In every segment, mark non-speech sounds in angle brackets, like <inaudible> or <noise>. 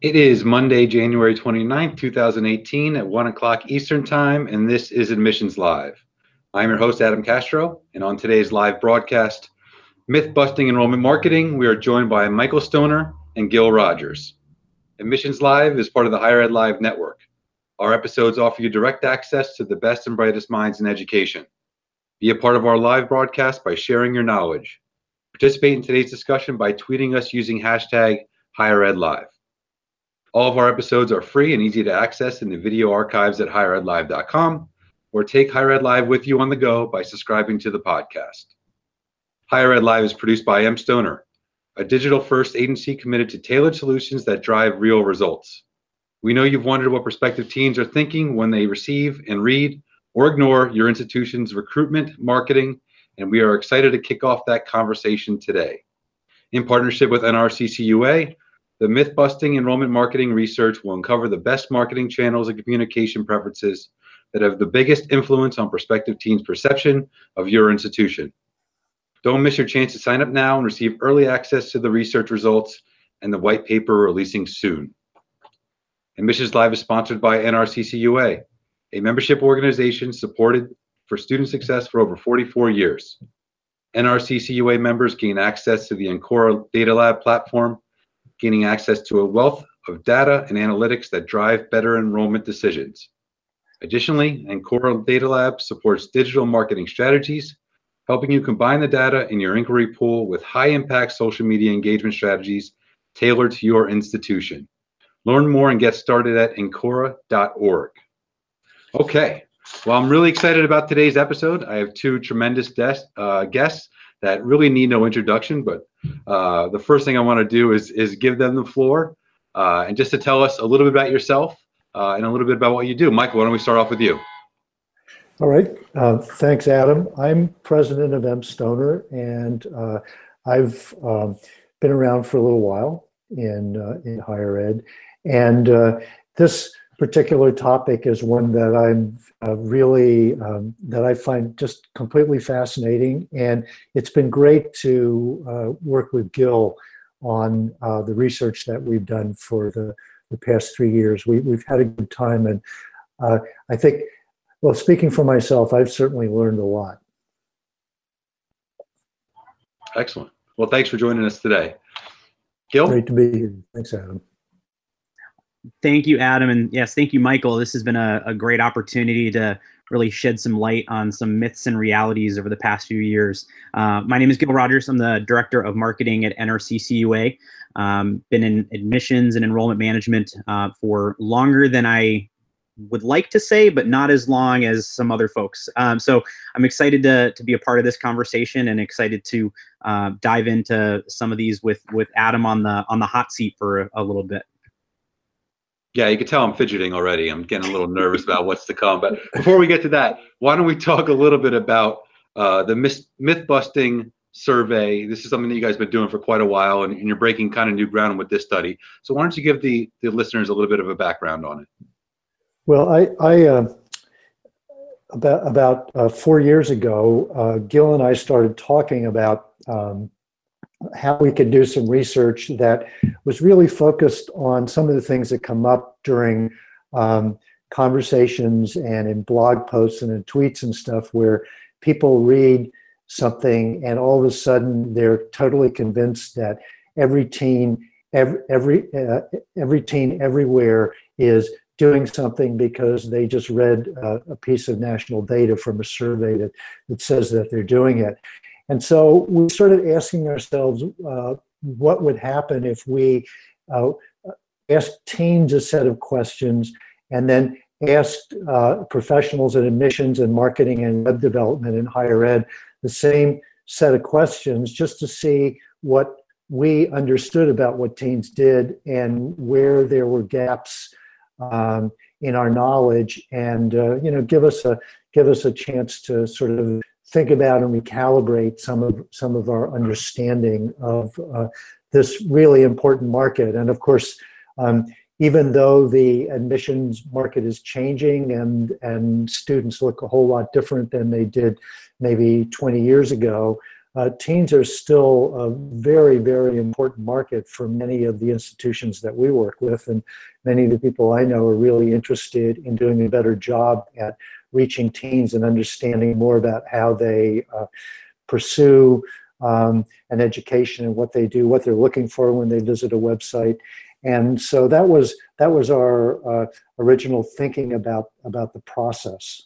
It is Monday, January 29th, 2018 at 1 o'clock Eastern Time, and this is Admissions Live. I'm your host, Adam Castro, and on today's live broadcast, Myth Busting Enrollment Marketing, we are joined by Michael Stoner and Gil Rogers. Admissions Live is part of the Higher Ed Live network. Our episodes offer you direct access to the best and brightest minds in education. Be a part of our live broadcast by sharing your knowledge. Participate in today's discussion by tweeting us using hashtag Higher Ed Live. All of our episodes are free and easy to access in the video archives at higheredlive.com or take Higher Ed Live with you on the go by subscribing to the podcast. Higher Ed Live is produced by M. Stoner, a digital first agency committed to tailored solutions that drive real results. We know you've wondered what prospective teens are thinking when they receive and read or ignore your institution's recruitment, marketing, and we are excited to kick off that conversation today. In partnership with NRCCUA, the myth busting enrollment marketing research will uncover the best marketing channels and communication preferences that have the biggest influence on prospective teens' perception of your institution. Don't miss your chance to sign up now and receive early access to the research results and the white paper releasing soon. Admissions Live is sponsored by NRCCUA, a membership organization supported for student success for over 44 years. NRCCUA members gain access to the Encoura Data Lab platform gaining access to a wealth of data and analytics that drive better enrollment decisions. Additionally, Encoura Data Lab supports digital marketing strategies, helping you combine the data in your inquiry pool with high impact social media engagement strategies tailored to your institution. Learn more and get started at encoura.org. Okay, well, I'm really excited about today's episode. I have two tremendous des- uh, guests that really need no introduction, but uh, the first thing I want to do is is give them the floor uh, and just to tell us a little bit about yourself uh, and a little bit about what you do. Michael, why don't we start off with you? All right. Uh, thanks, Adam. I'm president of M Stoner, and uh, I've um, been around for a little while in in higher ed, and this particular topic is one that I'm uh, really um, that I find just completely fascinating, and it's been great to uh, work with Gil on uh, the research that we've done for the, the past three years. We, we've had a good time, and uh, I think, well, speaking for myself, I've certainly learned a lot. Excellent. Well, thanks for joining us today. Gil? Great to be here. Thanks, Adam. Thank you, Adam. And yes, thank you, Michael. This has been a, a, great opportunity to really shed some light on some myths and realities over the past few years. Uh, my name is Gil Rogers. I'm the Director of Marketing at NRCCUA. Um, been in admissions and enrollment management uh, for longer than I would like to say, but not as long as some other folks. Um, so I'm excited to, to be a part of this conversation and excited to uh, dive into some of these with with Adam on the on the hot seat for a, a little bit. Yeah, you can tell I'm fidgeting already. I'm getting a little nervous about what's to come. But before we get to that, why don't we talk a little bit about uh, the myth, busting survey? This is something that you guys have been doing for quite a while, and, and, you're breaking kind of new ground with this study. So why don't you give the, the listeners a little bit of a background on it? Well, I, I uh, about about uh, four years ago, uh, Gil and I started talking about um, how we could do some research that was really focused on some of the things that come up during um, conversations and in blog posts and in tweets and stuff where people read something and all of a sudden they're totally convinced that every teen every every, uh, every teen everywhere is doing something because they just read uh, a piece of national data from a survey that, that says that they're doing it and so we started asking ourselves uh, what would happen if we uh, asked teens a set of questions and then asked uh, professionals in admissions and marketing and web development in higher ed the same set of questions just to see what we understood about what teens did and where there were gaps um, in our knowledge and uh, you know give us a give us a chance to sort of think about and recalibrate some of some of our understanding of uh, this really important market. And of course, um, even though the admissions market is changing and and students look a whole lot different than they did maybe 20 years ago, uh, teens are still a very, very important market for many of the institutions that we work with. And many of the people I know are really interested in doing a better job at reaching teens and understanding more about how they uh, pursue um, an education and what they do, what they're looking for when they visit a website. And so that was that was our uh, original thinking about about the process.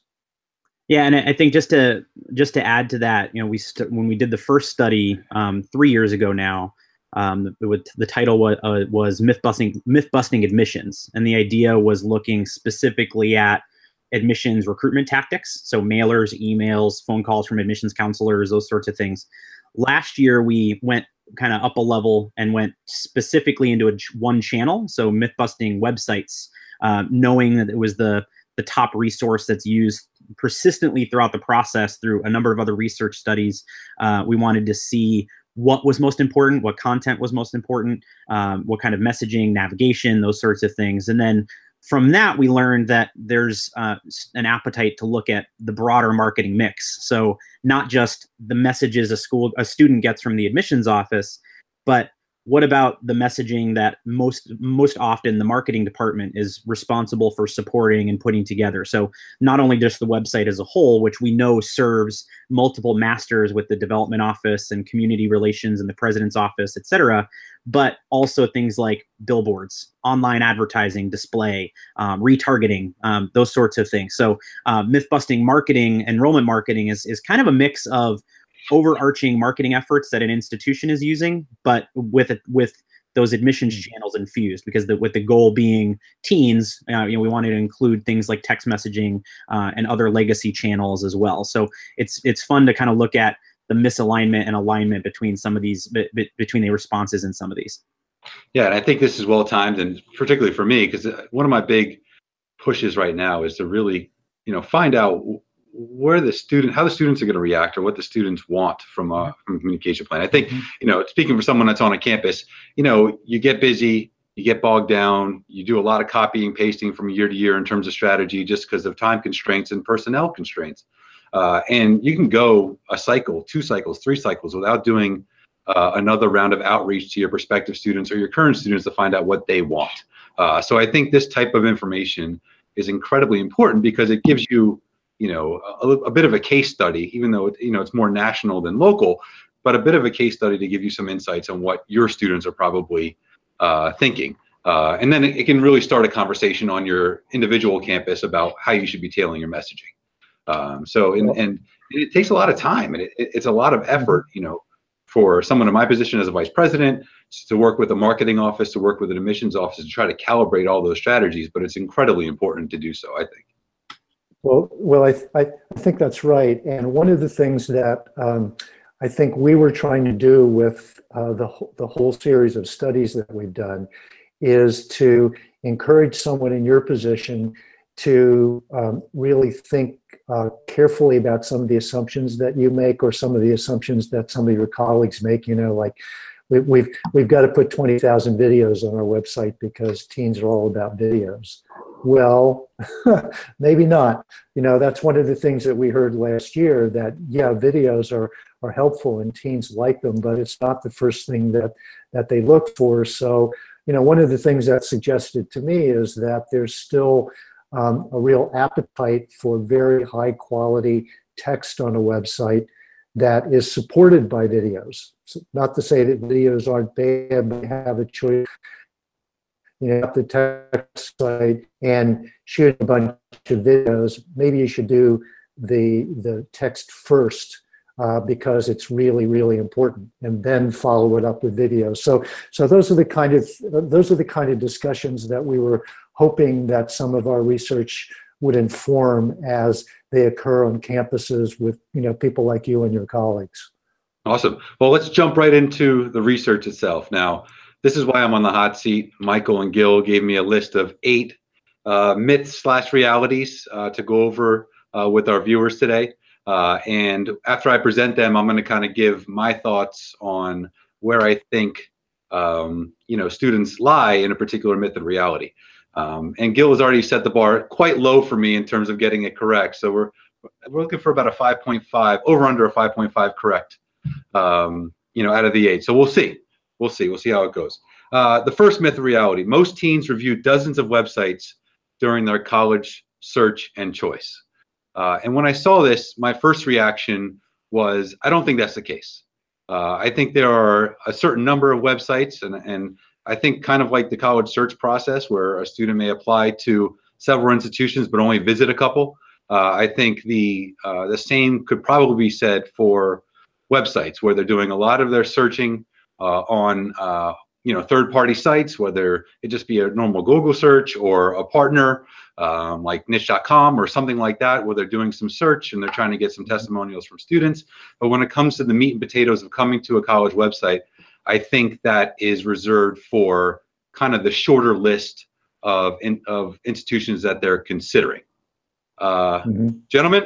Yeah, and I think just to just to add to that, you know, we st- when we did the first study um, three years ago now, um, the, the title was, uh, was myth busting myth busting admissions, and the idea was looking specifically at admissions recruitment tactics, so mailers, emails, phone calls from admissions counselors, those sorts of things. Last year, we went kind of up a level and went specifically into a, one channel, so myth busting websites, uh, knowing that it was the the top resource that's used persistently throughout the process through a number of other research studies. Uh, we wanted to see what was most important, what content was most important, um, what kind of messaging, navigation, those sorts of things. And then from that, we learned that there's uh, an appetite to look at the broader marketing mix. So not just the messages a school, a student gets from the admissions office, but what about the messaging that most most often the marketing department is responsible for supporting and putting together? So not only just the website as a whole which we know serves multiple masters with the development office and community relations and the president's office et cetera but also things like billboards online advertising display um, retargeting um, those sorts of things. So uh, myth busting marketing enrollment marketing is, is kind of a mix of overarching marketing efforts that an institution is using, but with it with those admissions mm. channels infused because the, with the goal being teens uh, you know we wanted to include things like text messaging uh, and other legacy channels as well so it's it's fun to kind of look at the misalignment and alignment between some of these be, be, between the responses in some of these yeah and i think this is well timed and particularly for me because uh, one of my big pushes right now is to really you know find out where the student how the students are going to react or what the students want from a, from a communication plan. I think mm-hmm. you know speaking for someone that's on a campus you know you get busy you get bogged down you do a lot of copying pasting from year to year in terms of strategy just because of time constraints and personnel constraints. Uh, and you can go a cycle two cycles three cycles without doing uh, another round of outreach to your prospective students or your current students to find out what they want. Uh, so i think this type of information is incredibly important because it gives you you know a, a, bit of a case study even though it, you know it's more national than local but a bit of a case study to give you some insights on what your students are probably uh, thinking. Uh, and then it, can really start a conversation on your individual campus about how you should be tailoring your messaging. Um, so and, and it takes a lot of time and it, it's a lot of effort you know for someone in my position as a vice president to work with a marketing office to work with an admissions office to try to calibrate all those strategies but it's incredibly important to do so i think well, well, I, I, think that's right. And one of the things that um, I think we were trying to do with uh, the, the whole series of studies that we've done is to encourage someone in your position to um, really think uh, carefully about some of the assumptions that you make or some of the assumptions that some of your colleagues make, you know, like we, we've, we've got to put 20,000 videos on our website because teens are all about videos. Well, <laughs> maybe not. You know, that's one of the things that we heard last year that, yeah, videos are, are helpful and teens like them, but it's not the first thing that, that they look for. So, you know, one of the things that suggested to me is that there's still um, a real appetite for very high quality text on a website that is supported by videos. So not to say that videos aren't bad, but have a choice you know, up the text site and shoot a bunch of videos, maybe you should do the the text first uh, because it's really really important, and then follow it up with videos. So so those are the kind of those are the kind of discussions that we were hoping that some of our research would inform as they occur on campuses with you know people like you and your colleagues. Awesome. Well, let's jump right into the research itself now. This is why I'm on the hot seat. Michael and Gil gave me a list of eight uh, myths slash realities uh, to go over uh, with our viewers today. Uh, and after I present them, I'm going to kind of give my thoughts on where I think um, you know students lie in a particular myth and reality. Um, and Gil has already set the bar quite low for me in terms of getting it correct. So we're we're looking for about a 5.5 over under a 5.5 correct um, you know, out of the eight. So we'll see. We'll see. We'll see how it goes. Uh, the first myth of reality: most teens review dozens of websites during their college search and choice. Uh, and when I saw this, my first reaction was, I don't think that's the case. Uh, I think there are a certain number of websites, and, and I think kind of like the college search process, where a student may apply to several institutions but only visit a couple. Uh, I think the uh, the same could probably be said for websites, where they're doing a lot of their searching on uh, you know third-party sites, whether it just be a normal Google search or a partner um, like niche.com or something like that, where they're doing some search and they're trying to get some testimonials from students. But when it comes to the meat and potatoes of coming to a college website, I think that is reserved for kind of the shorter list of in, of institutions that they're considering. Uh, mm-hmm. Gentlemen,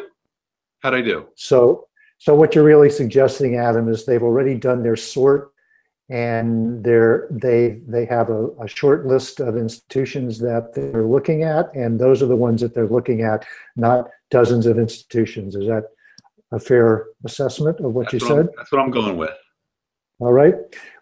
how'd I do? So, so what you're really suggesting, Adam, is they've already done their sort and they're they they have a, a, short list of institutions that they're looking at and those are the ones that they're looking at not dozens of institutions. Is that a fair assessment of what that's you what said? I'm, that's what i'm going with. All right.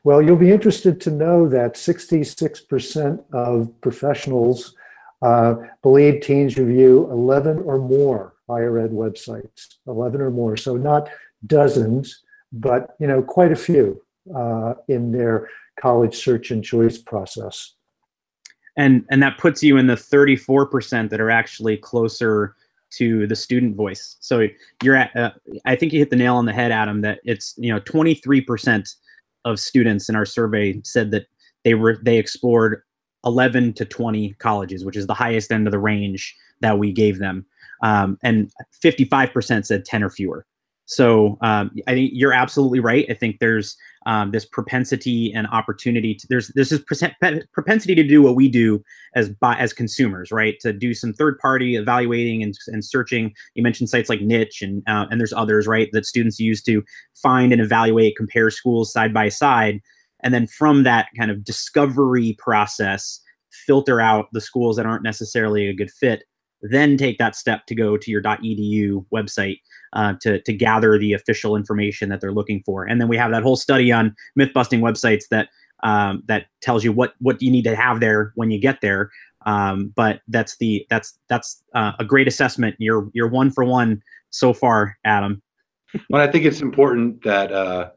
Well you'll be interested to know that 66% of professionals uh, believe teens review 11 or more higher ed websites 11 or more. So not dozens but you know quite a few uh, in their college search and choice process. And and that puts you in the 34% that are actually closer to the student voice. So you're at, uh, I think you hit the nail on the head, Adam. That it's you know 23% of students in our survey said that they were they explored 11 to 20 colleges, which is the highest end of the range that we gave them, um, and 55% said 10 or fewer. So um, I think you're absolutely right. I think there's um, this propensity and opportunity. To, there's there's this propensity to do what we do as as consumers, right? To do some third party evaluating and, and searching. You mentioned sites like Niche and uh, and there's others, right? That students use to find and evaluate, compare schools side by side, and then from that kind of discovery process, filter out the schools that aren't necessarily a good fit. Then take that step to go to your .edu website uh, to to gather the official information that they're looking for. And then we have that whole study on myth busting websites that um, that tells you what what you need to have there when you get there. Um, but that's the that's that's uh, a great assessment. You're you're one for one so far, Adam. Well, I think it's important that uh,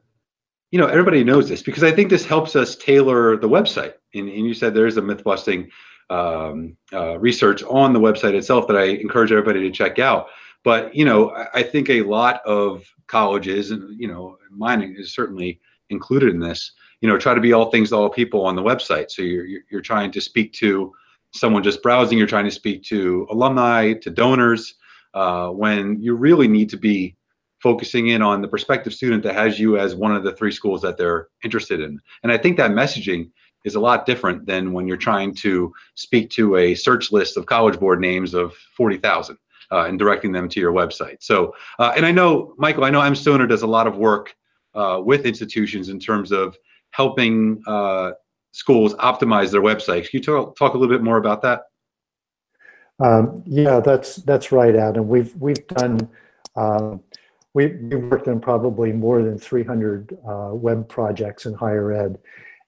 you know everybody knows this because I think this helps us tailor the website. And, and you said there's a myth busting um, uh, research on the website itself that I encourage everybody to check out. But you know, I, I think a lot of colleges, and you know, mine is certainly included in this. You know, try to be all things to all people on the website. So you're you're trying to speak to someone just browsing. You're trying to speak to alumni, to donors. Uh, when you really need to be focusing in on the prospective student that has you as one of the three schools that they're interested in. And I think that messaging is a lot different than when you're trying to speak to a search list of college board names of 40,000 uh, and directing them to your website. So, uh, and I know, Michael, I know M Stoner does a lot of work uh, with institutions in terms of helping uh, schools optimize their websites. Can you talk, talk a little bit more about that? Um, yeah, that's that's right, Adam. We've we've done um, we we've worked on probably more than 300 uh, web projects in higher ed,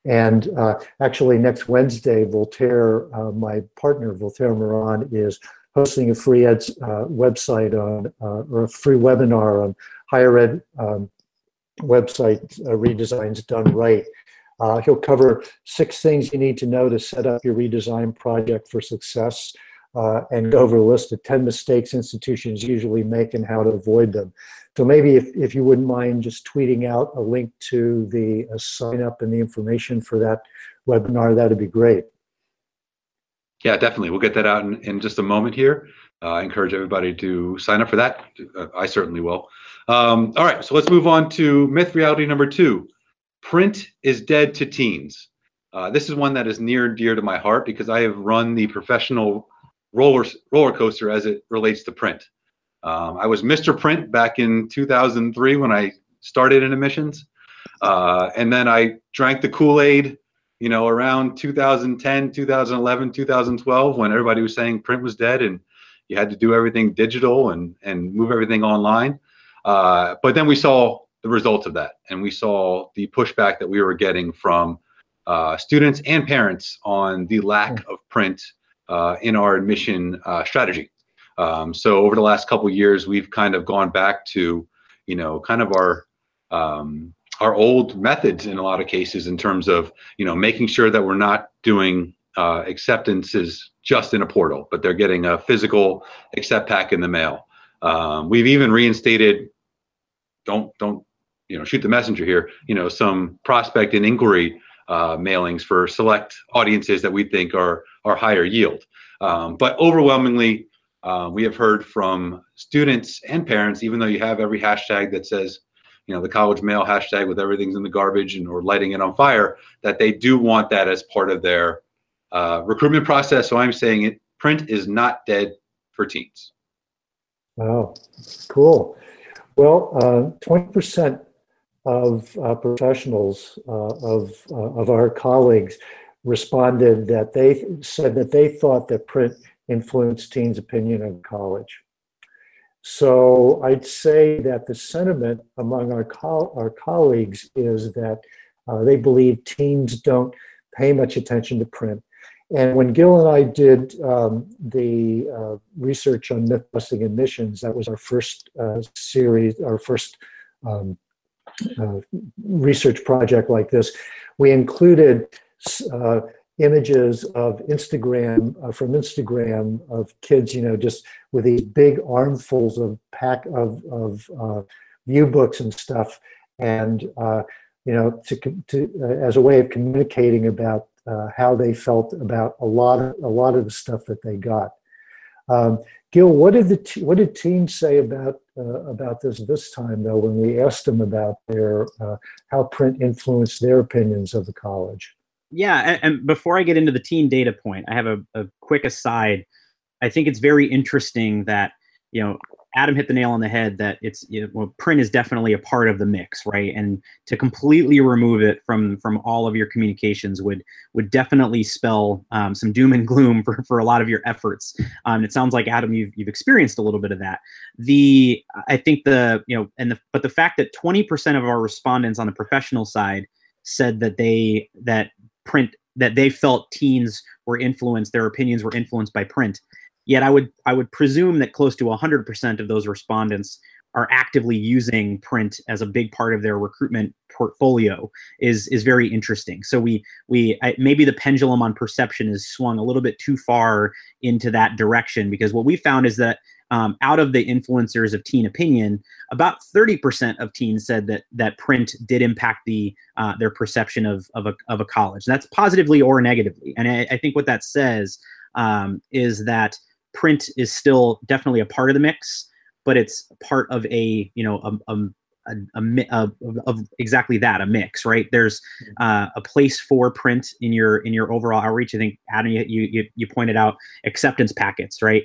and uh, actually next Wednesday, Voltaire, uh, my partner Voltaire Miran, is hosting a free ed uh, website on, uh, or a free webinar on higher ed um, website uh, redesigns done right. Uh, he'll cover six things you need to know to set up your redesign project for success uh, and go over a list of 10 mistakes institutions usually make and how to avoid them. So maybe if, if you wouldn't mind just tweeting out a link to the uh, sign up and the information for that webinar, that'd be great. Yeah, definitely. We'll get that out in, in just a moment here. Uh, I encourage everybody to sign up for that. Uh, I certainly will. Um, all right, so let's move on to myth reality number two. Print is dead to teens. Uh, this is one that is near and dear to my heart because I have run the professional roller roller coaster as it relates to print. Um, I was Mr. Print back in 2003 when I started in admissions, uh, and then I drank the Kool Aid you know, around 2010, 2011, 2012, when everybody was saying print was dead and you had to do everything digital and and move everything online. Uh, but then we saw the results of that, and we saw the pushback that we were getting from uh, students and parents on the lack of print uh, in our admission uh, strategy. Um, so over the last couple years, we've kind of gone back to, you know, kind of our um, our old methods in a lot of cases in terms of, you know, making sure that we're not doing uh, acceptances just in a portal, but they're getting a physical accept pack in the mail. Um, we've even reinstated. Don't don't you know shoot the messenger here. You know some prospect and inquiry uh, mailings for select audiences that we think are are higher yield. Um, but overwhelmingly, uh, we have heard from students and parents, even though you have every hashtag that says, you know, the college mail hashtag with everything's in the garbage and or lighting it on fire, that they do want that as part of their uh, recruitment process. So I'm saying it, print is not dead for teens. Wow, cool. Well, uh, 20% of uh, professionals uh, of, of our colleagues responded that they said that they thought that print influenced teens' opinion of college. So I'd say that the sentiment among our, co- our colleagues is that uh, they believe teens don't pay much attention to print. And when Gil and I did um, the uh, research on myth busting admissions, that was our first uh, series, our first um, uh, research project like this, we included uh, images of Instagram uh, from Instagram of kids, you know, just with these big armfuls of pack of of uh, view books and stuff, and uh, you know, to, to uh, as a way of communicating about uh, how they felt about a lot of a lot of the stuff that they got. Um, Gil, what did the what did teens say about uh, about this this time though when we asked them about their how print influenced their opinions of the college? Yeah, and, and, before I get into the team data point, I have a, a quick aside. I think it's very interesting that you know Adam hit the nail on the head that it's you know, well, print is definitely a part of the mix, right? And to completely remove it from from all of your communications would would definitely spell um, some doom and gloom for, for a lot of your efforts. Um, it sounds like Adam, you've you've experienced a little bit of that. The I think the you know and the but the fact that 20% of our respondents on the professional side said that they that print that they felt teens were influenced their opinions were influenced by print. Yet i would i would presume that close to 100% of those respondents are actively using print as a big part of their recruitment portfolio is is very interesting. So we we I, maybe the pendulum on perception is swung a little bit too far into that direction because what we found is that um, out of the influencers of teen opinion, about 30% of teens said that that print did impact the uh, their perception of of a, of a college. That's positively or negatively, and I, I think what that says um, is that print is still definitely a part of the mix, but it's part of a you know a, a a, a, a, of exactly that a mix right? There's uh, a place for print in your in your overall outreach. I think adam you, you you pointed out acceptance packets right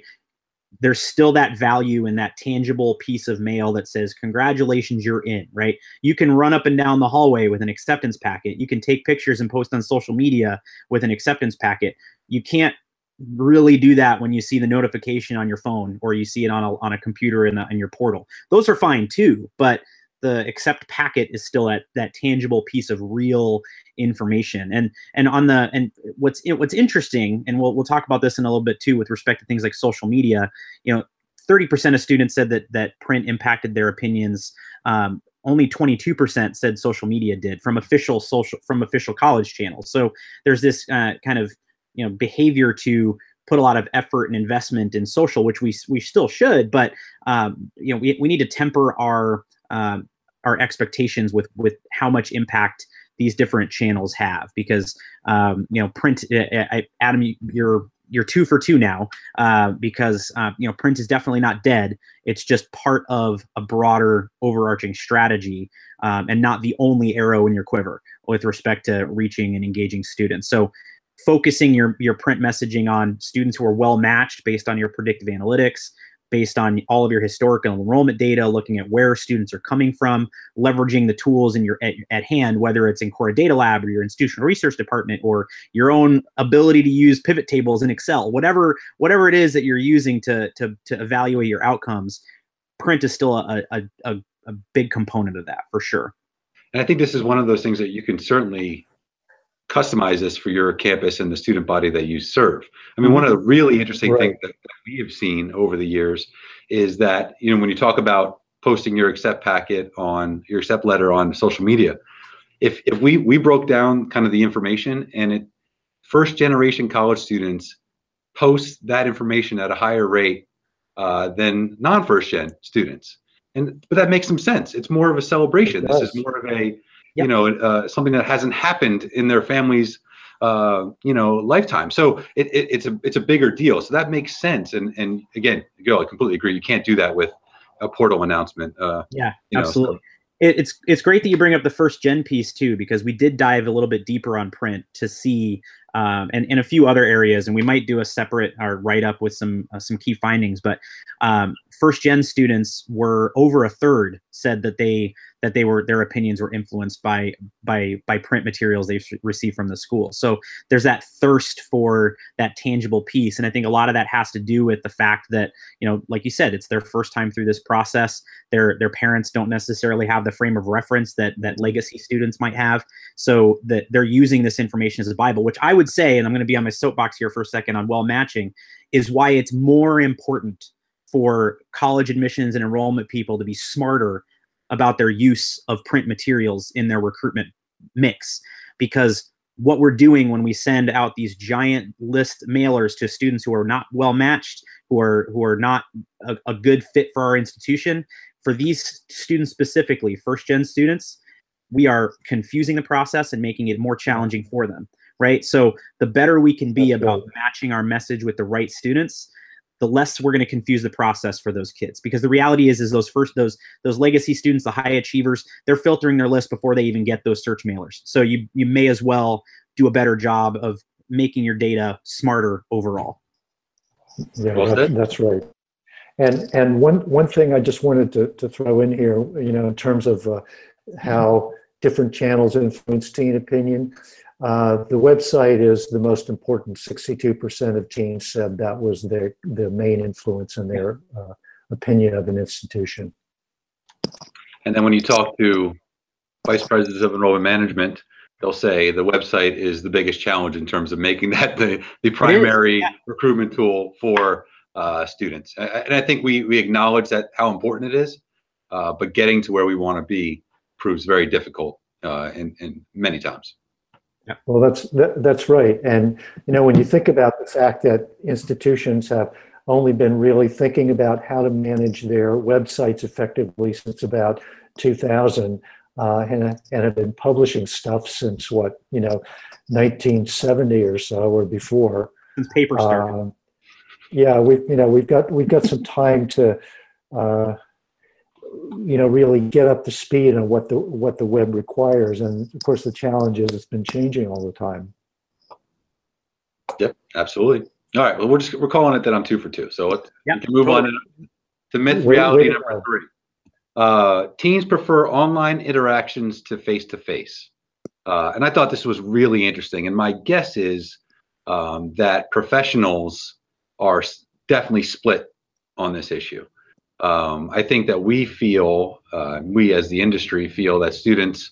there's still that value in that tangible piece of mail that says congratulations you're in right? You can run up and down the hallway with an acceptance packet. You can take pictures and post on social media with an acceptance packet. You can't really do that when you see the notification on your phone or you see it on a, on a computer in, in your portal. Those are fine too but the accept packet is still that that tangible piece of real information. And and on the and what's it, what's interesting and we'll, we'll talk about this in a little bit too with respect to things like social media you know 30% of students said that that print impacted their opinions. Um, only 22% said social media did from official social from official college channels. So there's this uh, kind of you know behavior to put a lot of effort and investment in social which we we still should but um, you know we, we need to temper our um, our expectations with with how much impact these different channels have because um, you know print I, adam you're you're two for two now uh, because uh, you know print is definitely not dead. It's just part of a broader overarching strategy um, and not the only arrow in your quiver with respect to reaching and engaging students. So focusing your your print messaging on students who are well matched based on your predictive analytics based on all of your historical enrollment data, looking at where students are coming from, leveraging the tools in your at, at, hand, whether it's Encoura Data Lab or your institutional research department or your own ability to use pivot tables in Excel, whatever whatever it is that you're using to to to evaluate your outcomes. Print is still a, a, a a big component of that for sure. And I think this is one of those things that you can certainly customize this for your campus and the student body that you serve. I mean, one of the really interesting Right. things that, that we have seen over the years is that, you know, when you talk about posting your accept packet on your accept letter on social media, if if we we broke down kind of the information and it first generation college students post that information at a higher rate uh, than non first gen students. And but that makes some sense. It's more of a celebration. This is more of a you know uh, something that hasn't happened in their families uh, you know lifetime. So it, it, it's a it's a bigger deal. So that makes sense. And and again, Gil, I completely agree. You can't do that with a portal announcement. Uh, Yeah, you know, so- absolutely. It, it's it's great that you bring up the first gen piece too, because we did dive a little bit deeper on print to see um, and and a few other areas, and we might do a separate or write up with some uh, some key findings. But um, first gen students were over a third said that they that they were their opinions were influenced by by by print materials they've received from the school. So there's that thirst for that tangible piece, and I think a lot of that has to do with the fact that you know, like you said, it's their first time through this process their their parents don't necessarily have the frame of reference that that legacy students might have so that they're using this information as a bible which i would say and i'm going to be on my soapbox here for a second on well matching is why it's more important for college admissions and enrollment people to be smarter about their use of print materials in their recruitment mix because what we're doing when we send out these giant list mailers to students who are not well matched who are who are not a, a good fit for our institution for these students specifically first gen students we are confusing the process and making it more challenging for them right so the better we can be That's about right. matching our message with the right students the less we're going to confuse the process for those kids. Because the reality is is those first those those legacy students the high achievers they're filtering their list before they even get those search mailers. So you you may as well do a better job of making your data smarter overall. Yeah, Well that- that's right. And and one one thing I just wanted to, to throw in here, you know, in terms of uh, how different channels influence teen opinion, uh, the website is the most important. Sixty-two percent of teens said that was their the main influence in their uh, opinion of an institution. And then when you talk to vice presidents of enrollment management, they'll say the website is the biggest challenge in terms of making that the, the primary yeah. recruitment tool for uh, students. And I think we, we acknowledge that how important it is, uh, but getting to where we want to be proves very difficult uh, in, in many times. Well, that's that, that's right. And you know, when you think about the fact that institutions have only been really thinking about how to manage their websites effectively since about 2000, uh, and and have been publishing stuff since what you know, 1970 or so or before. since paper started Um, yeah, we you know we've got we've got some time to uh, you know really get up to speed on what the what the web requires, and of course the challenge is it's been changing all the time. Yep, absolutely. All right, well, we're just we're calling it that I'm two for two. So let's Yep, we can move on to myth Way- reality way to number three. Uh, teens prefer online interactions to face to face, and I thought this was really interesting. And my guess is um, that professionals are definitely split on this issue. Um, I think that we feel, uh, we as the industry feel that students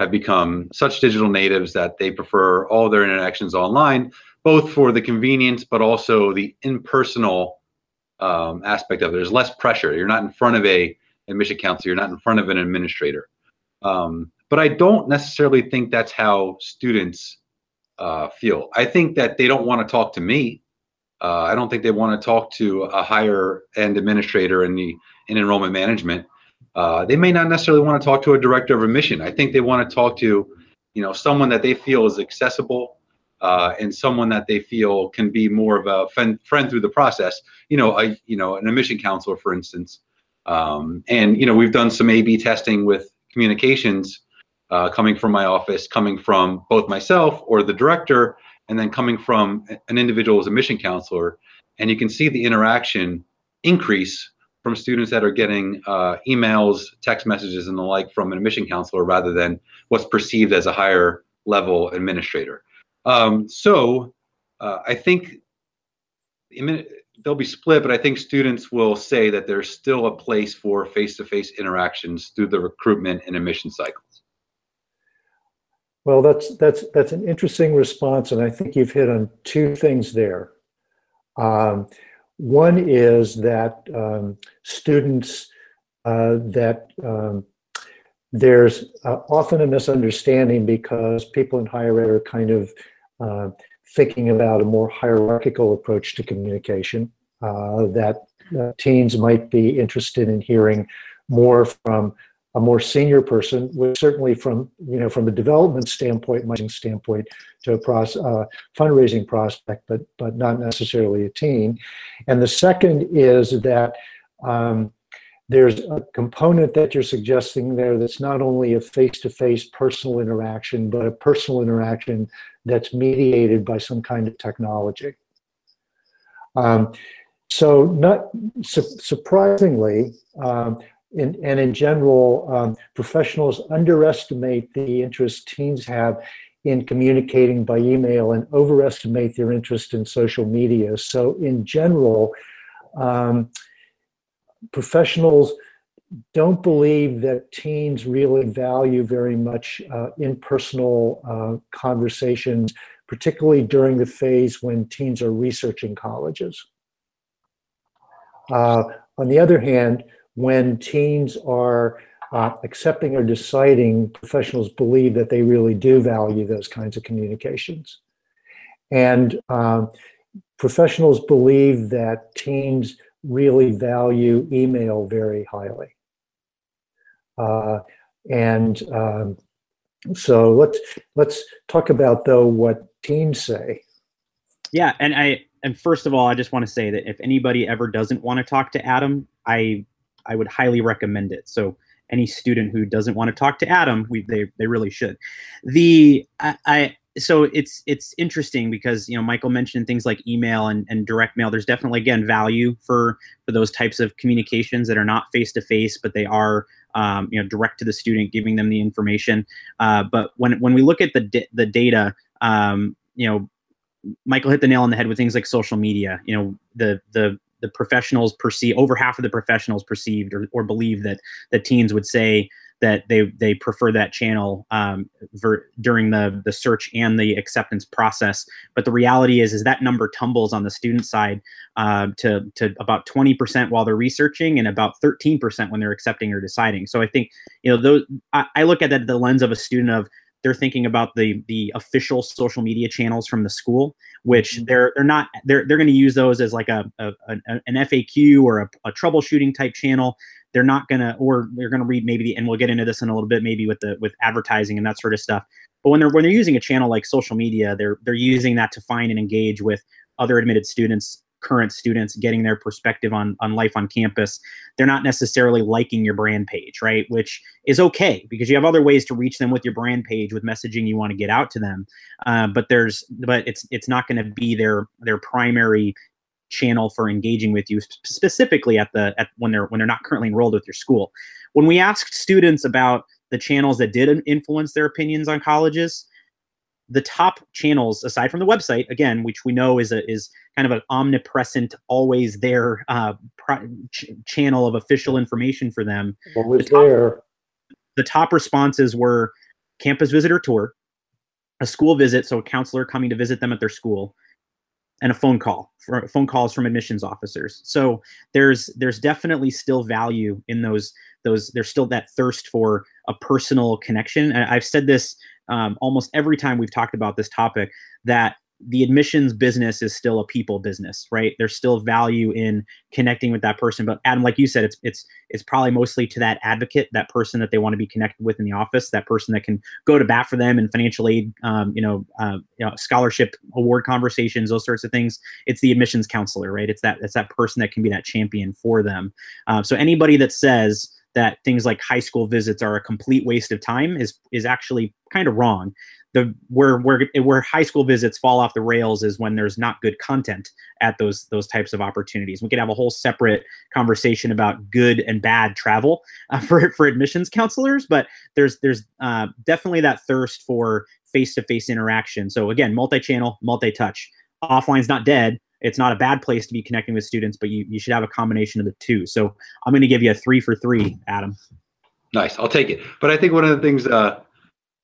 have become such digital natives that they prefer all their interactions online, both for the convenience but also the impersonal um, aspect of it. There's less pressure. You're not in front of a admission counselor. You're not in front of an administrator. Um, but I don't necessarily think that's how students uh, feel. I think that they don't want to talk to me. Uh, I don't think they want to talk to a higher end administrator in the in enrollment management. Uh, they may not necessarily want to talk to a director of admission. I think they want to talk to, you know, someone that they feel is accessible uh, and someone that they feel can be more of a friend, friend through the process. You know, a you know an admission counselor, for instance. Um, and you know, we've done some A/B testing with communications uh, coming from my office, coming from both myself or the director, and then coming from an individual as a mission counselor. And you can see the interaction increase from students that are getting uh, emails, text messages, and the like from an admission counselor rather than what's perceived as a higher level administrator. Um, so uh, I think they'll be split, but I think students will say that there's still a place for face-to-face interactions through the recruitment and admission cycles. Well, that's that's that's an interesting response, and I think you've hit on two things there. Um, one is that um, students uh, that um, there's uh, often a misunderstanding because people in higher ed are kind of uh, thinking about a more hierarchical approach to communication, uh, that uh, teens might be interested in hearing more from a more senior person, which certainly from you know from a development standpoint, marketing standpoint, to a pros, uh, fundraising prospect, but but not necessarily a teen. And the second is that um, there's a component that you're suggesting there that's not only a face-to-face personal interaction, but a personal interaction that's mediated by some kind of technology. Um, so, not su surprisingly, um, in, and in general, um, professionals underestimate the interest teens have in communicating by email and overestimate their interest in social media. So, in general, um, professionals don't believe that teens really value very much uh, impersonal uh, conversations, particularly during the phase when teens are researching colleges. Uh, on the other hand, when teens are uh, accepting or deciding, professionals believe that they really do value those kinds of communications. And um, professionals believe that teens really value email very highly. Uh, and um, so let's let's talk about though what teens say. Yeah, and I and first of all, I just want to say that if anybody ever doesn't want to talk to Adam, I I would highly recommend it. So any student who doesn't want to talk to Adam, we they they really should. The I, I so it's it's interesting because you know Michael mentioned things like email and, and direct mail. There's definitely again value for for those types of communications that are not face to face, but they are um, you know direct to the student, giving them the information. Uh, but when when we look at the the data, um, you know, Michael hit the nail on the head with things like social media. You know, the the the professionals perceive over half of the professionals perceived or, or believe that that teens would say that they they prefer that channel um, ver- during the the search and the acceptance process. But the reality is is that number tumbles on the student side uh, to to about 20% while they're researching and about 13% when they're accepting or deciding. So I think you know those I, I look at that the lens of a student of they're thinking about the the official social media channels from the school, which mm-hmm. they're they're not they're they're going to use those as like a, a, a an FAQ or a, a troubleshooting type channel they're not gonna or they're gonna read maybe the and we'll get into this in a little bit maybe with the with advertising and that sort of stuff but when they're when they're using a channel like social media they're they're using that to find and engage with other admitted students current students getting their perspective on on life on campus they're not necessarily liking your brand page right? Which is okay because you have other ways to reach them with your brand page with messaging you want to get out to them. Uh, but there's but it's it's not going to be their their primary channel for engaging with you specifically at the at when they're when they're not currently enrolled with your school. When we asked students about the channels that did influence their opinions on colleges the top channels aside from the website again which we know is a is kind of an omnipresent always there uh, ch channel of official information for them always the top, there the top responses were campus visitor tour a school visit so a counselor coming to visit them at their school and a phone call for phone calls from admissions officers. So there's there's definitely still value in those those there's still that thirst for a personal connection. And I've said this um, almost every time we've talked about this topic that the admissions business is still a people business, right? There's still value in connecting with that person. But Adam, like you said, it's it's it's probably mostly to that advocate, that person that they want to be connected with in the office, that person that can go to bat for them in financial aid, um, you know, uh, you know, scholarship award conversations, those sorts of things. It's the admissions counselor, right? It's that it's that person that can be that champion for them. Um, so anybody that says that things like high school visits are a complete waste of time is is actually kind of wrong the where where where high school visits fall off the rails is when there's not good content at those those types of opportunities. We could have a whole separate conversation about good and bad travel uh, <laughs> for for admissions counselors, but there's there's uh, definitely that thirst for face to face interaction. So again, multi channel, multi touch. Offline's not dead it's not a bad place to be connecting with students, but you, you should have a combination of the two. So I'm going to give you a three for three, Adam. Nice, I'll take it. But I think one of the things, uh,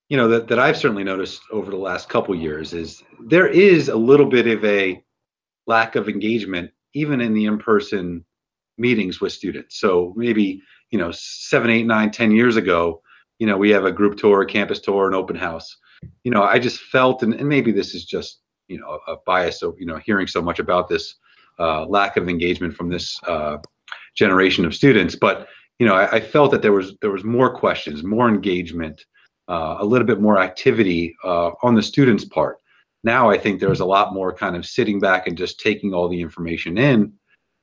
you know, that, that I've certainly noticed over the last couple years is there is a little bit of a lack of engagement, even in the in-person meetings with students. So maybe, you know, seven, eight, nine, ten years ago, you know, we have a group tour, a campus tour, an open house. You know, I just felt, and, and maybe this is just, you know, a, bias of, you know, hearing so much about this uh, lack of engagement from this uh, generation of students, but you know, I, I, felt that there was there was more questions, more engagement, uh, a little bit more activity uh, on the students' part. Now I think there's a lot more kind of sitting back and just taking all the information in,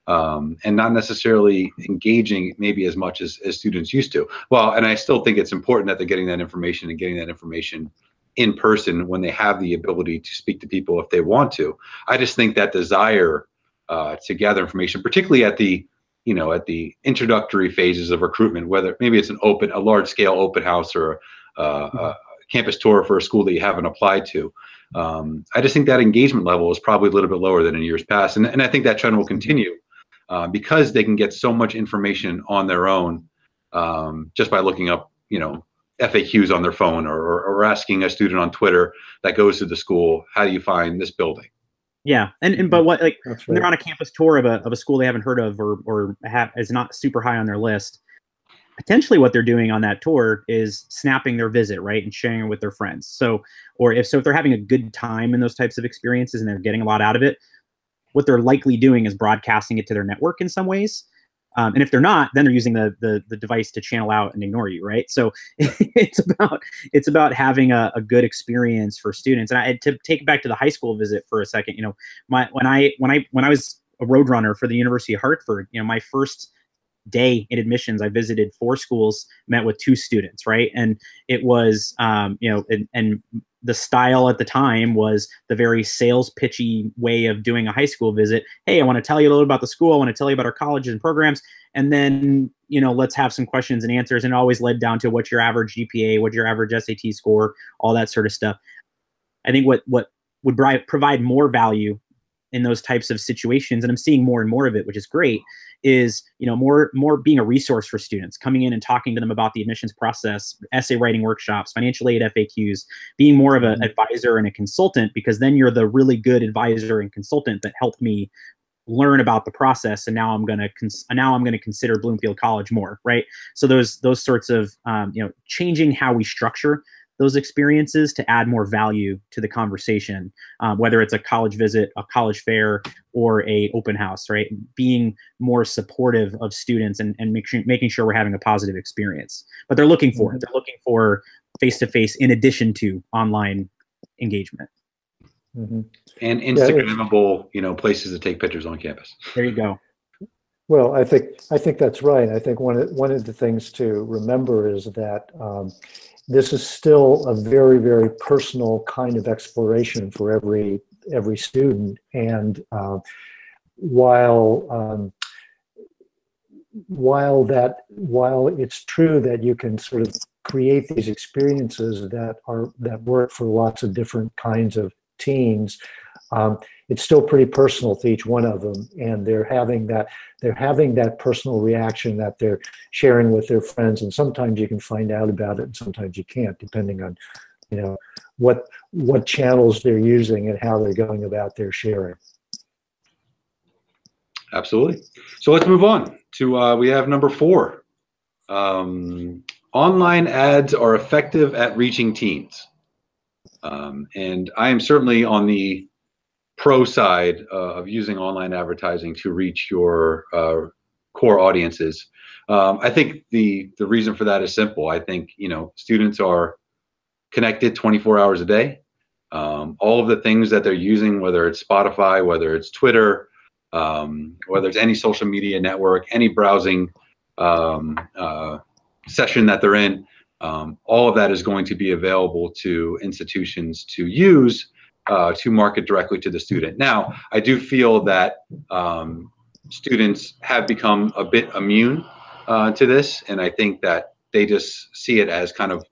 um, and not necessarily engaging maybe as much as, as students used to. Well, and I still think it's important that they're getting that information and getting that information in person when they have the ability to speak to people if they want to. I just think that desire uh, to gather information, particularly at the you know at the introductory phases of recruitment, whether maybe it's an open, a large scale open house or a, a campus tour for a school that you haven't applied to. Um, I just think that engagement level is probably a little bit lower than in years past, and, and I think that trend will continue. Uh, because they can get so much information on their own um, just by looking up, you know, FAQs on their phone or, or, or, asking a student on Twitter that goes to the school, how do you find this building? Yeah, and, and but mm-hmm. what like right. they're on a campus tour of a, of a school they haven't heard of or or have, is not super high on their list. Potentially, what they're doing on that tour is snapping their visit, right, and sharing it with their friends. So, or if so, if they're having a good time in those types of experiences and they're getting a lot out of it, what they're likely doing is broadcasting it to their network in some ways. Um, and if they're not, then they're using the, the, the device to channel out and ignore you, right? So <laughs> it's about it's about having a, a good experience for students. And I to take back to the high school visit for a second, you know, my when I when I when I was a roadrunner for the University of Hartford, you know, my first day in admissions, I visited four schools, met with two students, right? And it was, um, you know, and, and the style at the time was the very sales pitchy way of doing a high school visit. Hey, I want to tell you a little about the school. I want to tell you about our colleges and programs. And then, you know, let's have some questions and answers. And always led down to what's your average GPA, what's your average SAT score, all that sort of stuff. I think what what would provide more value in those types of situations, and I'm seeing more and more of it, which is great, is you know more more being a resource for students coming in and talking to them about the admissions process essay writing workshops financial aid faqs being more of an mm-hmm. advisor and a consultant because then you're the really good advisor and consultant that helped me learn about the process and now i'm going to cons- now i'm going to consider bloomfield college more right so those those sorts of um, you know changing how we structure those experiences to add more value to the conversation, um, whether it's a college visit, a college fair, or a open house, right? Being more supportive of students and, and make sure, making sure we're having a positive experience. But they're looking for it. Mm-hmm. They're looking for face-to-face in addition to online engagement. Mm-hmm. And Instagrammable, you know, places to take pictures on campus. There you go. Well, I think I think that's right. I think one of, one of the things to remember is that um, this is still a very, very personal kind of exploration for every every student. And uh, while um, while that while it's true that you can sort of create these experiences that are that work for lots of different kinds of teens, um, it's still pretty personal to each one of them and they're having that they're having that personal reaction that they're sharing with their friends and sometimes you can find out about it and sometimes you can't depending on you know what what channels they're using and how they're going about their sharing. Absolutely. So let's move on to uh, we have number four. Um, online ads are effective at reaching teens. Um, and i am certainly on the pro side uh, of using online advertising to reach your uh, core audiences. Um, I think the the reason for that is simple. I think you know students are connected 24 hours a day. Um, all of the things that they're using, whether it's Spotify, whether it's Twitter, um, whether it's any social media network, any browsing um, uh, session that they're in, um, all of that is going to be available to institutions to use uh, to market directly to the student. Now, I do feel that um, students have become a bit immune uh, to this, and I think that they just see it as kind of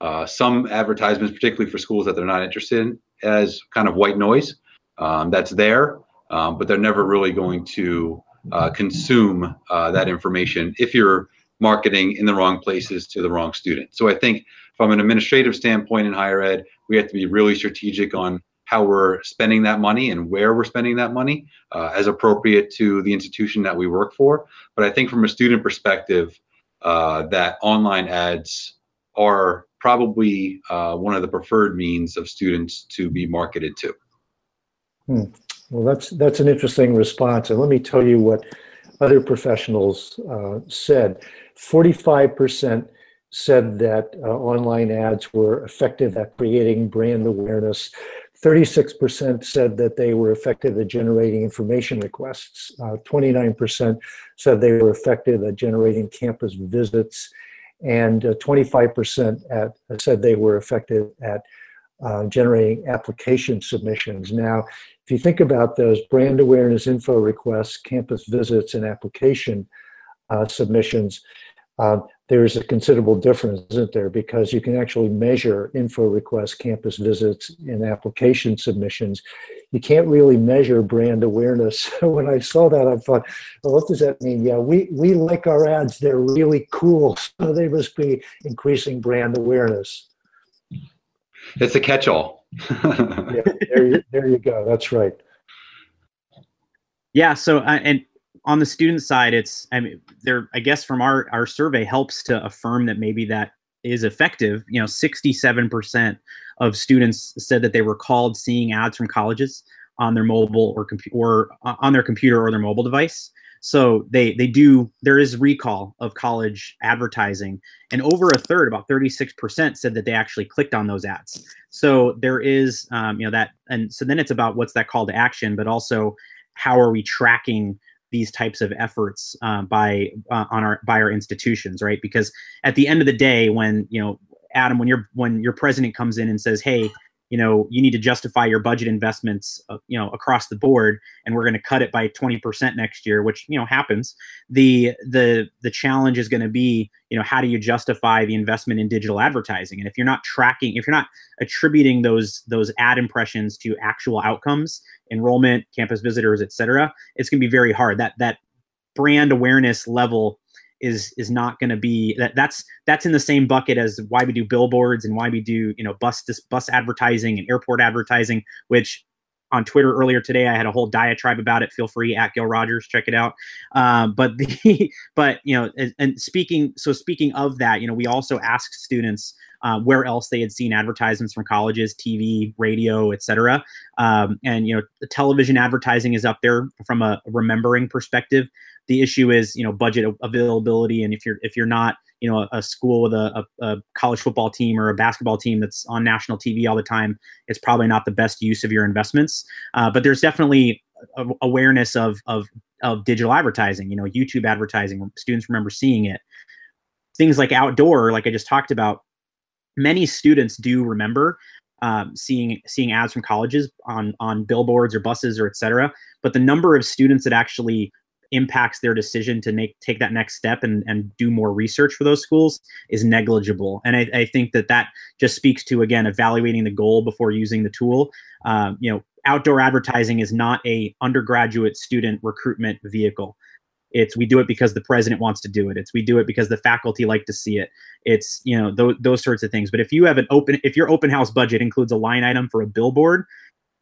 uh, some advertisements, particularly for schools that they're not interested in, as kind of white noise. Um, that's there. um, but they're never really going to uh, consume uh, that information if you're marketing in the wrong places to the wrong student. So I think from an administrative standpoint in higher ed, we have to be really strategic on how we're spending that money and where we're spending that money uh, as appropriate to the institution that we work for. But I think from a student perspective, uh, that online ads are probably uh, one of the preferred means of students to be marketed to. Hmm. Well, that's that's an interesting response, and let me tell you what other professionals uh, said. Forty-five percent said that uh, online ads were effective at creating brand awareness. 36% said that they were effective at generating information requests. 29% uh, said they were effective at generating campus visits. And 25% uh, at, said they were effective at uh, generating application submissions. Now, if you think about those brand awareness info requests, campus visits, and application uh, submissions, uh, there's a considerable difference, isn't there? Because you can actually measure info requests, campus visits, and application submissions. You can't really measure brand awareness. <laughs> when I saw that, I thought, well, what does that mean? Yeah, we, we like our ads. They're really cool. <laughs> So they must be increasing brand awareness. It's a catch-all. <laughs> yeah, there, you, there you go. That's right. Yeah. So, uh, and on the student side, it's I mean there I guess from our our survey helps to affirm that maybe that is effective. You know, 67% of students said that they recalled seeing ads from colleges on their mobile or computer or uh, on their computer or their mobile device. So they they do there is recall of college advertising, and over a third, about 36%, said that they actually clicked on those ads. So there is um, you know that, and so then it's about what's that call to action, but also how are we tracking these types of efforts uh, by uh, on our by our institutions, right? Because at the end of the day, when you know Adam, when your when your president comes in and says, "Hey, you know, you need to justify your budget investments, uh, you know, across the board, and we're going to cut it by 20% next year, which you know happens. The the the challenge is going to be, you know, how do you justify the investment in digital advertising? And if you're not tracking, if you're not attributing those those ad impressions to actual outcomes, enrollment, campus visitors, et cetera, it's going to be very hard. That that brand awareness level is is not going to be that that's that's in the same bucket as why we do billboards and why we do you know bus bus advertising and airport advertising which on Twitter earlier today. I had a whole diatribe about it. Feel free at Gil Rogers, check it out. Um, but the <laughs> but you know, and, and, speaking so speaking of that, you know, we also asked students uh, where else they had seen advertisements from colleges, TV, radio, etc. Um, and you know, television advertising is up there from a remembering perspective. The issue is you know budget availability, and if you're if you're not you know a, a school with a, a, a, college football team or a basketball team that's on national TV all the time, it's probably not the best use of your investments. Uh, but there's definitely awareness of of of digital advertising. You know, YouTube advertising. Students remember seeing it. Things like outdoor, like I just talked about, many students do remember um, seeing seeing ads from colleges on on billboards or buses or et cetera. But the number of students that actually impacts their decision to make take that next step and, and do more research for those schools is negligible. And I, I think that that just speaks to again evaluating the goal before using the tool. Um, you know, outdoor advertising is not a undergraduate student recruitment vehicle. It's we do it because the president wants to do it. It's we do it because the faculty like to see it. It's you know those those sorts of things. But if you have an open if your open house budget includes a line item for a billboard,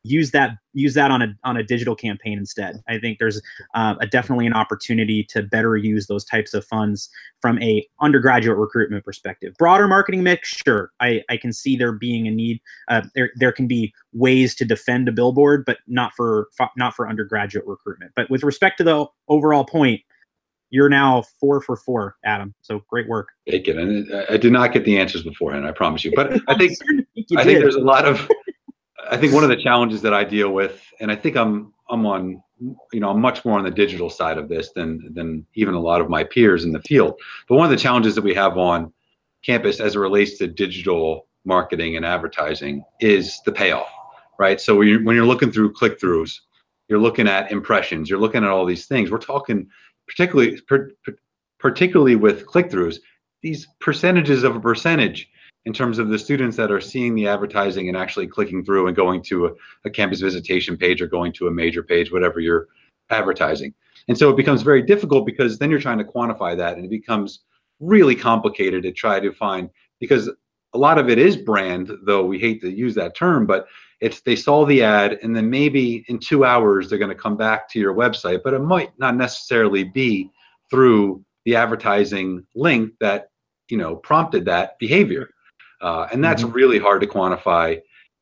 use that use that on a on a digital campaign instead. I think there's uh, a definitely an opportunity to better use those types of funds from a undergraduate recruitment perspective. Broader marketing mix, sure, I, I can see there being a need. Uh, there there can be ways to defend a billboard, but not for not for undergraduate recruitment. But with respect to the overall point, you're now four for four, Adam. So great work. Thank you. And I did not get the answers beforehand. I promise you. But I think <laughs> I think there's a lot of <laughs> I think one of the challenges that I deal with, and I think I'm I'm on, you know, I'm much more on the digital side of this than than even a lot of my peers in the field. But one of the challenges that we have on campus as it relates to digital marketing and advertising is the payoff, right? So when you're, looking through click throughs, you're looking at impressions, you're looking at all these things. We're talking particularly per, particularly with click throughs, these percentages of a percentage in terms of the students that are seeing the advertising and actually clicking through and going to a, a campus visitation page or going to a major page, whatever you're advertising. And so it becomes very difficult because then you're trying to quantify that and it becomes really complicated to try to find because a lot of it is brand, though we hate to use that term, but it's they saw the ad and then maybe in two hours they're going to come back to your website, but it might not necessarily be through the advertising link that you know prompted that behavior, uh, and that's mm-hmm. really hard to quantify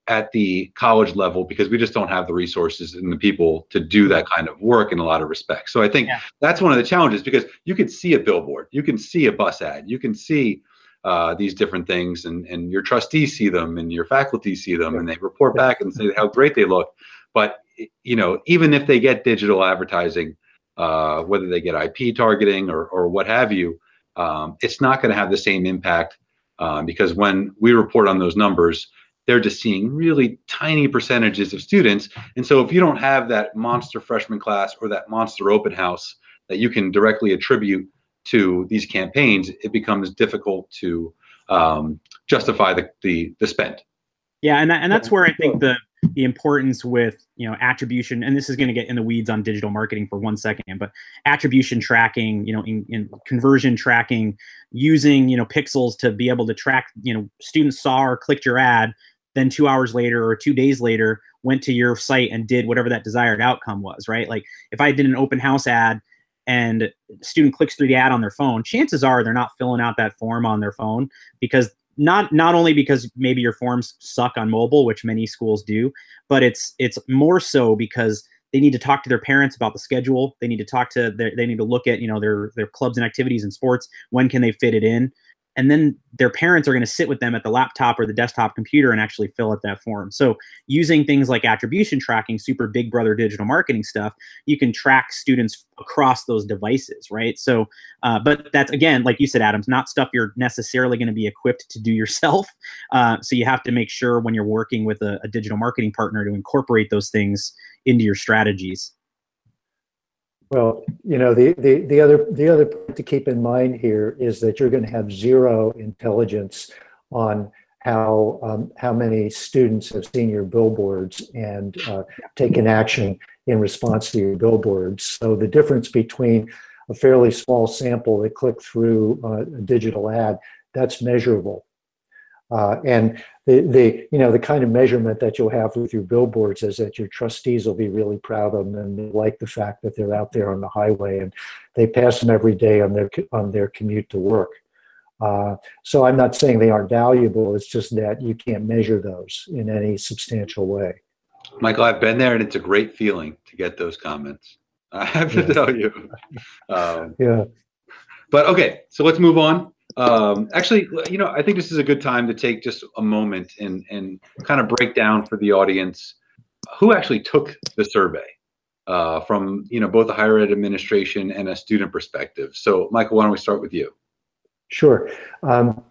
at the college level because we just don't have the resources and the people to do that kind of work in a lot of respects. So I think yeah. that's one of the challenges because you can see a billboard, you can see a bus ad, you can see uh, these different things, and and your trustees see them, and your faculty see them, and they report back and say how great they look. But you know, even if they get digital advertising, uh, whether they get IP targeting or or what have you, um, it's not going to have the same impact uh, because when we report on those numbers, they're just seeing really tiny percentages of students. And so if you don't have that monster freshman class or that monster open house that you can directly attribute to these campaigns, it becomes difficult to um, justify the, the, the spend. Yeah, and and that's where I think the the importance with you know attribution, and this is going to get in the weeds on digital marketing for one second, but attribution tracking, you know, in, in conversion tracking, using you know pixels to be able to track, you know, students saw or clicked your ad, then two hours later or two days later went to your site and did whatever that desired outcome was, right? Like if I did an open house ad and student clicks through the ad on their phone, chances are they're not filling out that form on their phone because not not only because maybe your forms suck on mobile, which many schools do, but it's it's more so because they need to talk to their parents about the schedule. They need to talk to their, they need to look at you know their their clubs and activities and sports. When can they fit it in? And then their parents are going to sit with them at the laptop or the desktop computer and actually fill out that form. So using things like attribution tracking, super big brother digital marketing stuff, you can track students across those devices, right? So, uh, but that's again, like you said, Adams, not stuff you're necessarily going to be equipped to do <laughs> yourself. Uh, so you have to make sure when you're working with a, a digital marketing partner to incorporate those things into your strategies. Well, you know, the, the, the other the other to keep in mind here is that you're going to have zero intelligence on how um, how many students have seen your billboards and uh, taken action in response to your billboards. So the difference between a fairly small sample that click through uh, a digital ad that's measurable. Uh, and the, the you know the kind of measurement that you'll have with your billboards is that your trustees will be really proud of them and like the fact that they're out there on the highway and they pass them every day on their on their commute to work. Uh, so I'm not saying they aren't valuable. It's just that you can't measure those in any substantial way. Michael, I've been there and it's a great feeling to get those comments. I have to yeah. tell you. <laughs> Um, yeah. But okay, so let's move on. Um, actually, you know, I think this is a good time to take just a moment and and kind of break down for the audience who actually took the survey uh, from you know both the higher ed administration and a student perspective. So, Michael, why don't we start with you? Sure. Um,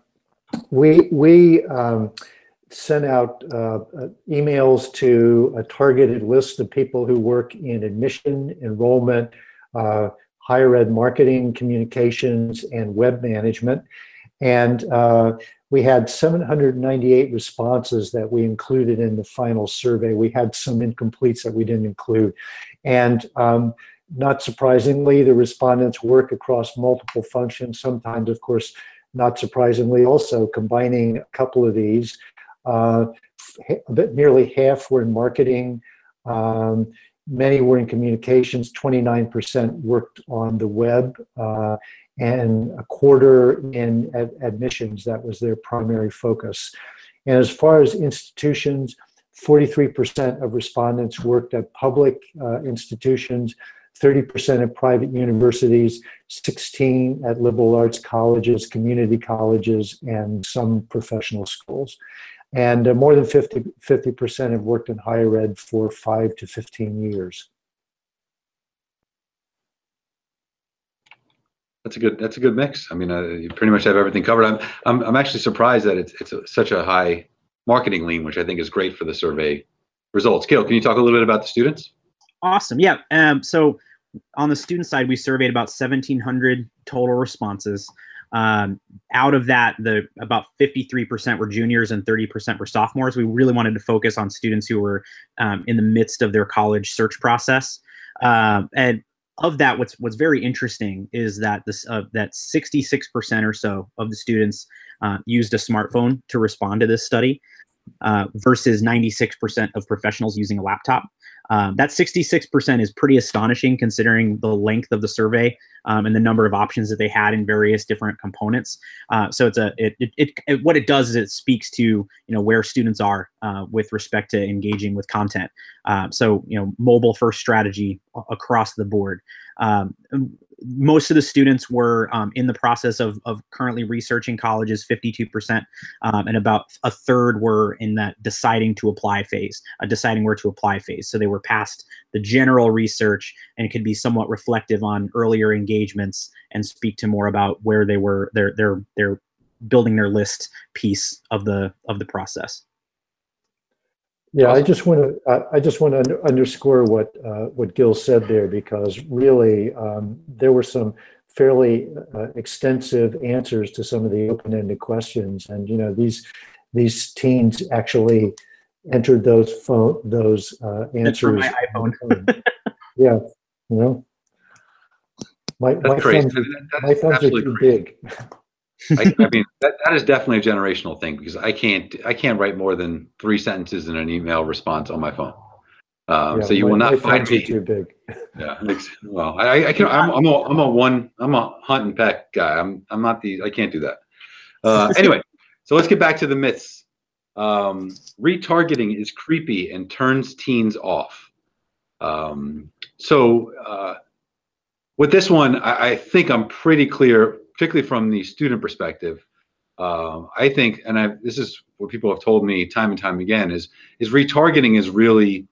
we we um, sent out uh, uh, emails to a targeted list of people who work in admission, enrollment, uh, higher ed marketing, communications, and web management. And uh, we had 798 responses that we included in the final survey. We had some incompletes that we didn't include. And um, not surprisingly, the respondents work across multiple functions, sometimes, of course, not surprisingly, also combining a couple of these. Uh, nearly half were in marketing, um, Many were in communications, 29% worked on the web, uh, and a quarter in ad- admissions. That was their primary focus. And as far as institutions, 43% of respondents worked at public uh, institutions, 30% at private universities, 16 at liberal arts colleges, community colleges, and some professional schools. And uh, more than 50, percent have worked in higher ed for five to 15 years. That's a good. That's a good mix. I mean, uh, you pretty much have everything covered. I'm, I'm, I'm actually surprised that it's, it's a, such a high marketing lean, which I think is great for the survey results. Gil, can you talk a little bit about the students? Awesome. Yeah. Um, so on the student side, we surveyed about 1,700 total responses. Um, out of that, the about 53% were juniors and 30% were sophomores. We really wanted to focus on students who were um, in the midst of their college search process. Um, and of that, what's what's very interesting is that this uh, that 66% or so of the students uh, used a smartphone to respond to this study, uh, versus 96% of professionals using a laptop. Um, that 66% is pretty astonishing considering the length of the survey um, and the number of options that they had in various different components. Uh, so it's a it, it, it, what it does is it speaks to you know where students are uh, with respect to engaging with content. Uh, so you know mobile first strategy across the board. Um, most of the students were um, in the process of, of currently researching colleges 52% um, and about a third were in that deciding to apply phase uh, deciding where to apply phase so they were past the general research and it could be somewhat reflective on earlier engagements and speak to more about where they were they're they're they're building their list piece of the of the process yeah, I just want to I just want to underscore what uh, what Gil said there because really um, there were some fairly uh, extensive answers to some of the open-ended questions, and you know these these teens actually entered those phone those uh, answers. my iPhone. yeah, you know, my my thumbs, my thumbs are too big. <laughs> I, I, mean, that, that is definitely a generational thing because I can't I can't write more than three sentences in an email response on my phone. Um, yeah, so you my, will not find me too big. <laughs> Yeah. Well, I, I can. I'm, I'm a I'm a one. I'm a hunt and peck guy. I'm I'm not the. I can't do that. Uh, <laughs> anyway, so let's get back to the myths. Um, retargeting is creepy and turns teens off. Um, so uh, with this one, I, I think I'm pretty clear particularly from the student perspective, uh, I think, and I, this is what people have told me time and time again, is is retargeting is really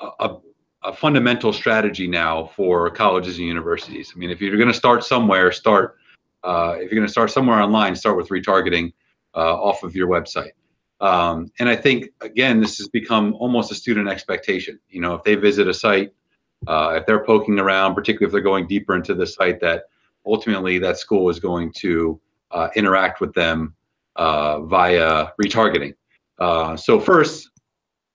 a, a, a fundamental strategy now for colleges and universities. I mean, if you're going to start somewhere, start uh, if you're going to start somewhere online, start with retargeting uh, off of your website. Um, and I think again, this has become almost a student expectation. You know, if they visit a site, uh, if they're poking around, particularly if they're going deeper into the site, that ultimately that school is going to uh, interact with them uh, via retargeting. Uh, so first,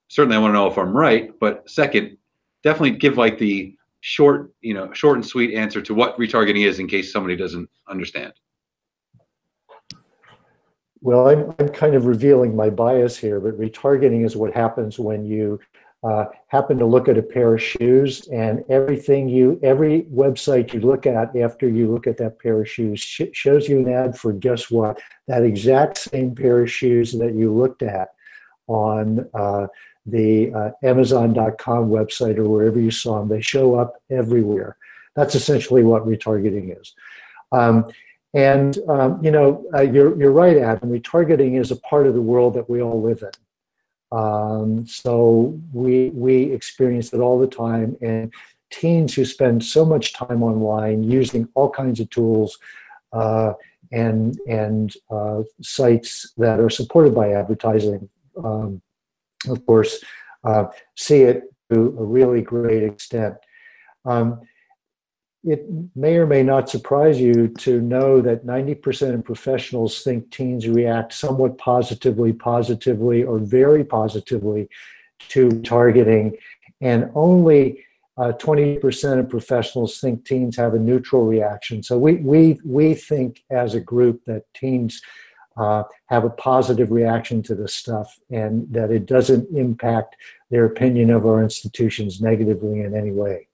certainly I want to know if I'm right, but second, definitely give like the short, you know, short and sweet answer to what retargeting is in case somebody doesn't understand. Well, I'm, I'm kind of revealing my bias here, but retargeting is what happens when you uh, happen to look at a pair of shoes and everything you every website you look at after you look at that pair of shoes sh- shows you an ad for guess what? That exact same pair of shoes that you looked at on uh, the uh, amazon.com website or wherever you saw them they show up everywhere. That's essentially what retargeting is. Um, and um, you know uh, you're, you're right adam. Retargeting is a part of the world that we all live in um, so we we experience it all the time, and teens who spend so much time online using all kinds of tools uh, and and uh, sites that are supported by advertising, um, of course, uh, see it to a really great extent. Um, it may or may not surprise you to know that 90% of professionals think teens react somewhat positively, positively, or very positively to targeting, and only uh, 20% of professionals think teens have a neutral reaction. So we, we, we think as a group that teens uh, have a positive reaction to this stuff and that it doesn't impact their opinion of our institutions negatively in any way.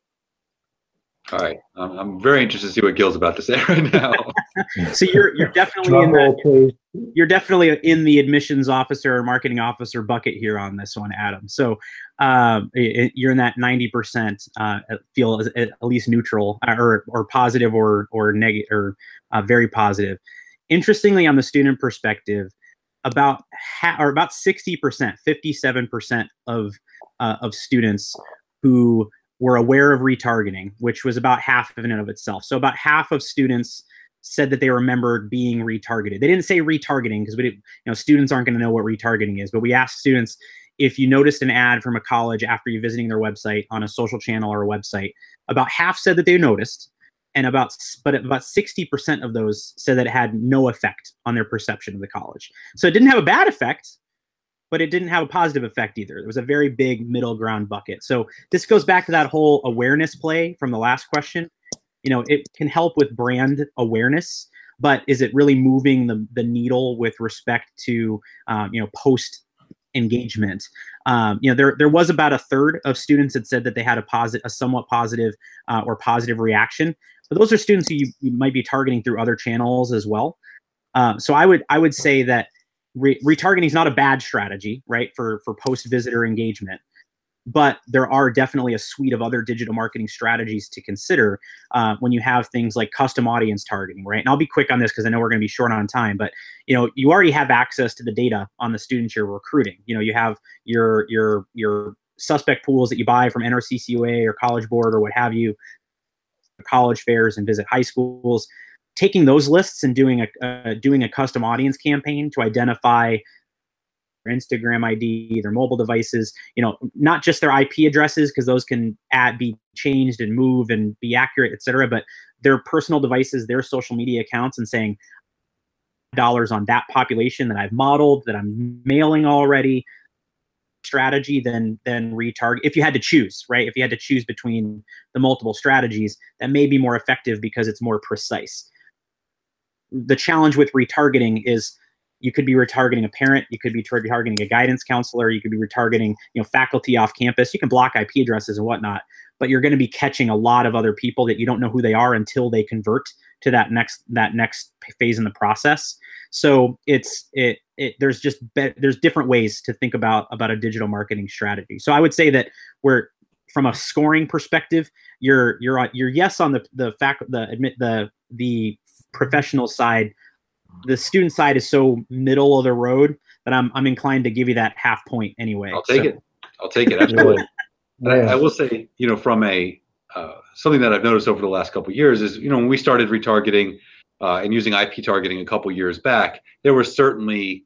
All right, um, I'm very interested to see what Gil's about to say <laughs> right now. <laughs> so you're you're definitely in the, you're definitely in the admissions officer or marketing officer bucket here on this one, Adam. So um, it, you're in that 90% uh, feel at least neutral uh, or or positive or or negative or uh, very positive. Interestingly, on the student perspective, about ha- or about 60%, 57% of uh, of students who were aware of retargeting, which was about half of in and of itself. So about half of students said that they remembered being retargeted. They didn't say retargeting because we didn't, you know, students aren't going to know what retargeting is, but we asked students if you noticed an ad from a college after you visiting their website on a social channel or a website, about half said that they noticed. and about but about 60% of those said that it had no effect on their perception of the college. So it didn't have a bad effect, but it didn't have a positive effect either. There was a very big middle ground bucket. So this goes back to that whole awareness play from the last question. You know, it can help with brand awareness, but is it really moving the, the needle with respect to, um, you know, post engagement? Um, you know, there, there was about a third of students that said that they had a positive, a somewhat positive uh, or positive reaction. But those are students who you, you might be targeting through other channels as well. Um, so I would I would say that re- retargeting is not a bad strategy, right, for for post visitor engagement. But there are definitely a suite of other digital marketing strategies to consider uh, when you have things like custom audience targeting, right? And I'll be quick on this because I know we're going to be short on time. But you know, you already have access to the data on the students you're recruiting. You know, you have your your your suspect pools that you buy from NRCCUA or College Board or what have you, college fairs and visit high schools taking those lists and doing a uh, doing a custom audience campaign to identify their Instagram ID, their mobile devices, you know, not just their IP addresses because those can add be changed and move and be accurate, et cetera, but their personal devices, their social media accounts, and saying dollars on that population that I've modeled, that I'm mailing already, strategy then then retarget if you had to choose right? If you had to choose between the multiple strategies that may be more effective because it's more precise the challenge with retargeting is you could be retargeting a parent you could be retargeting a guidance counselor you could be retargeting you know faculty off campus. You can block ip addresses and whatnot but you're going to be catching a lot of other people that you don't know who they are until they convert to that next that next phase in the process. So it's it, it there's just be, there's different ways to think about about a digital marketing strategy. So i would say that we're from a scoring perspective you're you're you're yes on the the fact the admit the the professional side, the student side is so middle of the road that I'm I'm inclined to give you that half point anyway. I'll take so. it. I'll take it. Absolutely. <laughs> I, I, will say, you know, from a uh, something that I've noticed over the last couple years is, you know, when we started retargeting uh, and using IP targeting a couple years back, there was certainly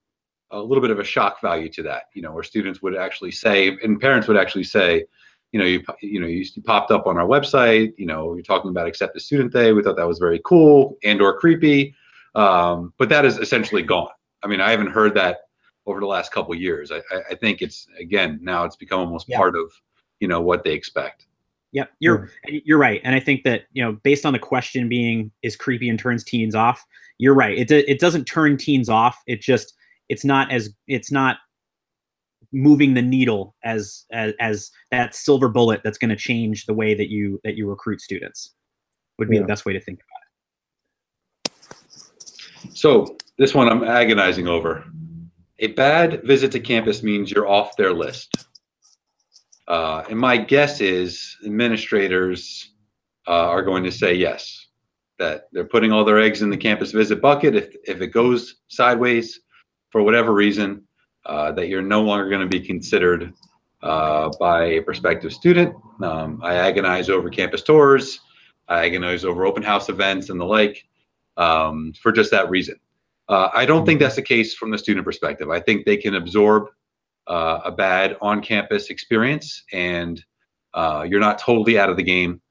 a little bit of a shock value to that. You know, where students would actually say, and parents would actually say, you know, you you know, you, you popped up on our website. You know, you're talking about Accepted Student Day. We thought that was very cool and or creepy, um, but that is essentially gone. I mean, I haven't heard that over the last couple years. I, I think it's again now it's become almost yeah. part of you know what they expect. Yep, you're you're right, and I think that you know based on the question being is creepy and turns teens off. You're right. It it doesn't turn teens off. It just it's not as it's not moving the needle as as, as that silver bullet that's going to change the way that you that you recruit students would be yeah. the best way to think about it. So this one i'm agonizing over. A bad visit to campus means you're off their list. Uh, and my guess is administrators uh, are going to say yes that they're putting all their eggs in the campus visit bucket. If, if it goes sideways for whatever reason uh, that you're no longer going to be considered uh, by a prospective student. Um, I agonize over campus tours. I agonize over open house events and the like um, for just that reason. Uh, I don't think that's the case from the student perspective. I think they can absorb uh, a bad on-campus experience, and uh, you're not totally out of the game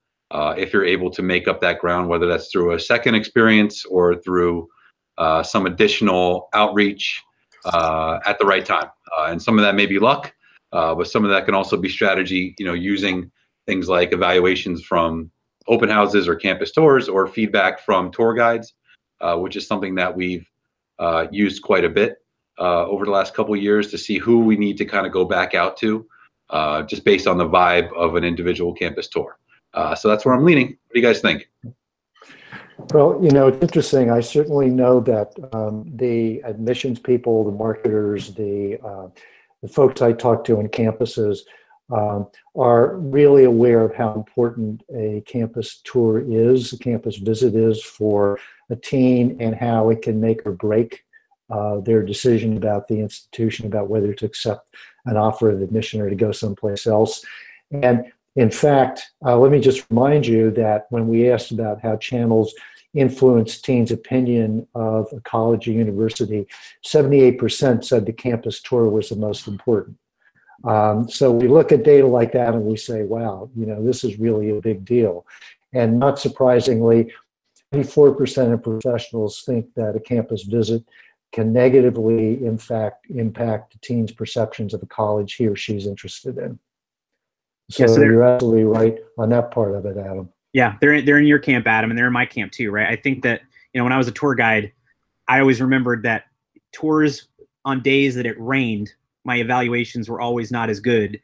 if you're able to make up that ground, whether that's through a second experience or through some additional outreach uh, at the right time. Uh, and some of that may be luck, uh, but some of that can also be strategy, you know, using things like evaluations from open houses or campus tours or feedback from tour guides, uh, which is something that we've uh, used quite a bit over the last couple years to see who we need to kind of go back out to just based on the vibe of an individual campus tour. so that's where I'm leaning. What do you guys think? Well, you know, it's interesting. I certainly know that um, the admissions people, the marketers, the, uh, the folks I talk to in campuses um, are really aware of how important a campus tour is, a campus visit is for a teen, and how it can make or break uh, their decision about the institution, about whether to accept an offer of admission or to go someplace else. And in fact, uh, let me just remind you that when we asked about how channels influence teens' opinion of a college or university, 78% said the campus tour was the most important. Um, so we look at data like that and we say, wow, you know, this is really a big deal. And not surprisingly, 84% of professionals think that a campus visit can negatively, in fact, impact a teen's perceptions of a college he or she's interested in. So, yeah, so you're absolutely right on that part of it, Adam. Yeah, they're they're in your camp, Adam, and they're in my camp too, right? I think that you know when I was a tour guide, I always remembered that tours on days that it rained, my evaluations were always not as good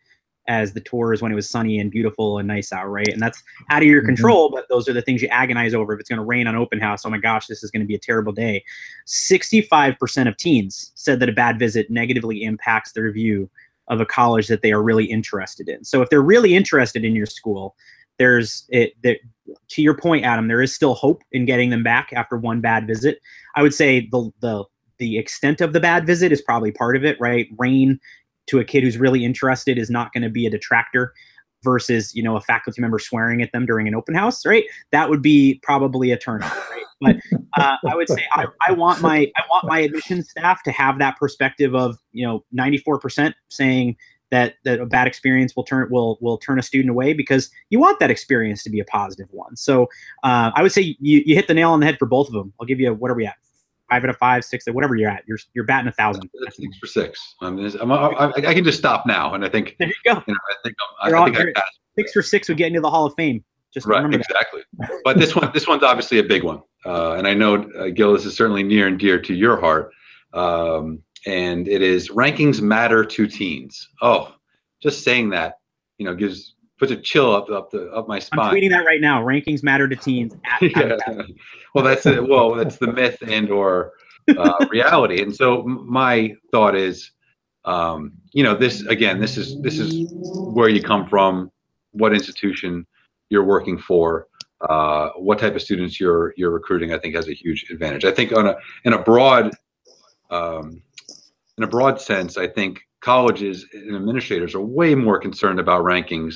as the tours when it was sunny and beautiful and nice out, right? And that's out of your mm-hmm. control, but those are the things you agonize over. If it's going to rain on open house, oh my gosh, this is going to be a terrible day. 65% of teens said that a bad visit negatively impacts their view of a college that they are really interested in. So if they're really interested in your school, there's it that to your point, Adam, there is still hope in getting them back after one bad visit. I would say the the the extent of the bad visit is probably part of it, right? Rain to a kid who's really interested is not going to be a detractor versus you know a faculty member swearing at them during an open house right that would be probably a turn off right but <laughs> uh, i would say I, I want my i want my admissions staff to have that perspective of you know 94% saying that that a bad experience will turn will will turn a student away because you want that experience to be a positive one. So uh, I would say you, you hit the nail on the head for both of them. I'll give you a, what are we at? Five out of five, six, whatever you're at. You're you're batting a thousand. Six for six. I'm, I'm, I, I can just stop now, and I think there you go. You know, I think I'm, I, think I six for six would get into the Hall of Fame. Just right, exactly. but this one, this one's obviously a big one, uh, and I know uh, Gil, this is certainly near and dear to your heart. Um, and it is rankings matter to teens. Oh, just saying that, you know, gives puts a chill up up the up my spine. I'm tweeting that right now. Rankings matter to teens. <laughs> yeah. well, that's it. Well, that's the myth and or uh, reality. And so my thought is, um, you know, this again, this is this is where you come from, what institution you're working for, uh, what type of students you're you're recruiting. I think has a huge advantage. I think on a in a broad um, in a broad sense, I think colleges and administrators are way more concerned about rankings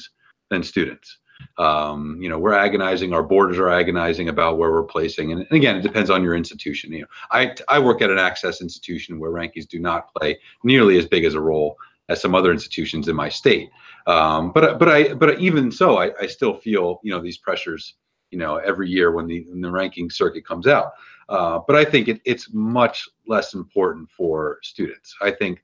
than students. Um, you know, we're agonizing, our boarders are agonizing about where we're placing. And, and, again, it depends on your institution. You know, I, I work at an access institution where rankings do not play nearly as big as a role as some other institutions in my state. Um, but, but I, but even so, I, I still feel, you know, these pressures, you know, every year when the, when the ranking circuit comes out. Uh, but I think it, it's much less important for students. I think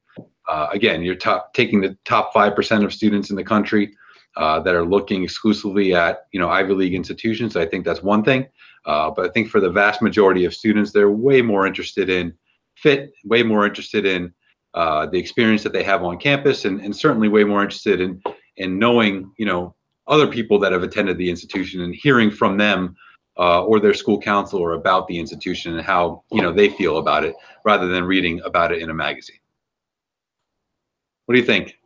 uh, again, you're top, taking the top 5% of students in the country uh, that are looking exclusively at, you know, Ivy League institutions. I think that's one thing. Uh, but I think for the vast majority of students, they're way more interested in fit, way more interested in uh, the experience that they have on campus, and, and certainly way more interested in in knowing, you know, other people that have attended the institution and hearing from them uh, or their school counselor about the institution and how you know they feel about it, rather than reading about it in a magazine. What do you think?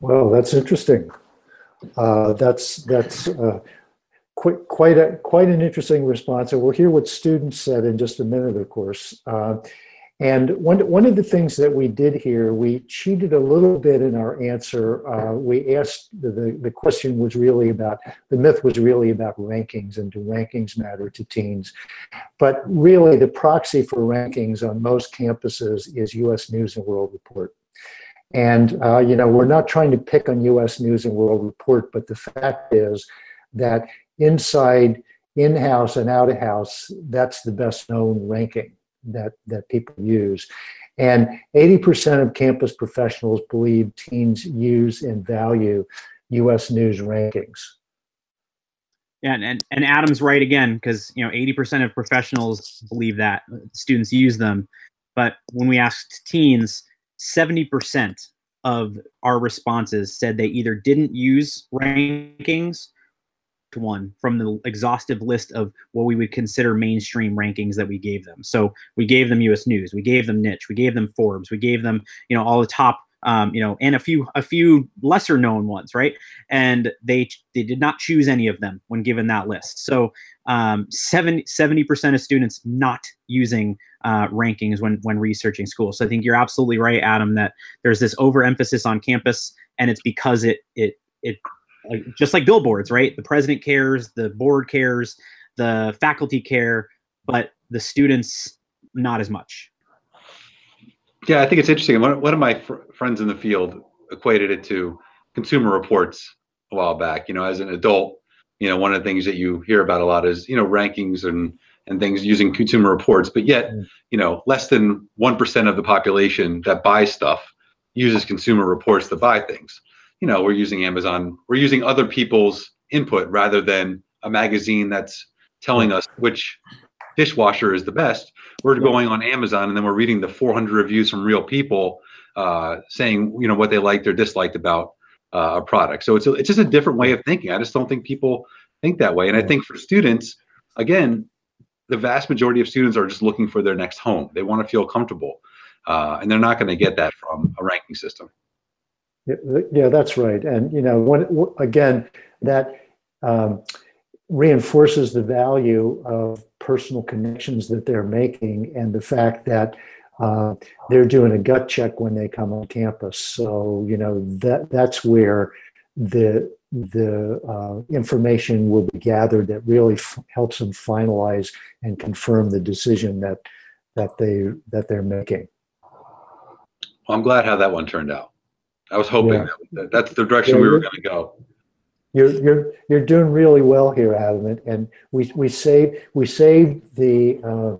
Well, that's interesting. Uh, that's that's uh, quite quite a quite an interesting response, and we'll hear what students said in just a minute, of course. And one one of the things that we did here, we cheated a little bit in our answer. Uh, we asked the, the question was really about the myth was really about rankings and do rankings matter to teens, but really the proxy for rankings on most campuses is U.S. News and World Report. And, uh, you know, we're not trying to pick on US News and World Report, but the fact is that inside, in house, and out of house, that's the best known ranking that, that people use. And 80% of campus professionals believe teens use and value US News rankings. Yeah, and, and Adam's right again, because you know 80% of professionals believe that uh, students use them. But when we asked teens, 70% of our responses said they either didn't use rankings one from the exhaustive list of what we would consider mainstream rankings that we gave them. So we gave them US News, we gave them Niche, we gave them Forbes, we gave them, you know, all the top um, you know, and a few a few lesser known ones, right? And they they did not choose any of them when given that list. So um, 70 percent of students not using uh, rankings when when researching schools. So I think you're absolutely right, Adam, that there's this overemphasis on campus, and it's because it it it like, just like billboards, right? The president cares, the board cares, the faculty care, but the students not as much. Yeah, I think it's interesting. One, one of my fr- friends in the field equated it to Consumer Reports a while back. You know, as an adult, you know, one of the things that you hear about a lot is, you know, rankings and and things using consumer reports, but yet, mm. you know, less than 1% of the population that buys stuff uses consumer reports to buy things. You know, we're using Amazon, we're using other people's input rather than a magazine that's telling us which dishwasher is the best. We're going on Amazon and then we're reading the 400 reviews from real people uh, saying, you know, what they liked or disliked about uh, a product. So it's a, it's just a different way of thinking. I just don't think people think that way. And I think for students, again, the vast majority of students are just looking for their next home. They want to feel comfortable, uh, and they're not going to get that from a ranking system. Yeah, that's right. And you know, when, again, that um, reinforces the value of personal connections that they're making, and the fact that uh, they're doing a gut check when they come on campus. So you know that that's where the the uh, information will be gathered that really f- helps them finalize and confirm the decision that that they that they're making. Well, I'm glad how that one turned out. I was hoping yeah. that, that's the direction yeah, we were going to go. You're you're you're doing really well here, Adam, and, and we we saved we saved the uh,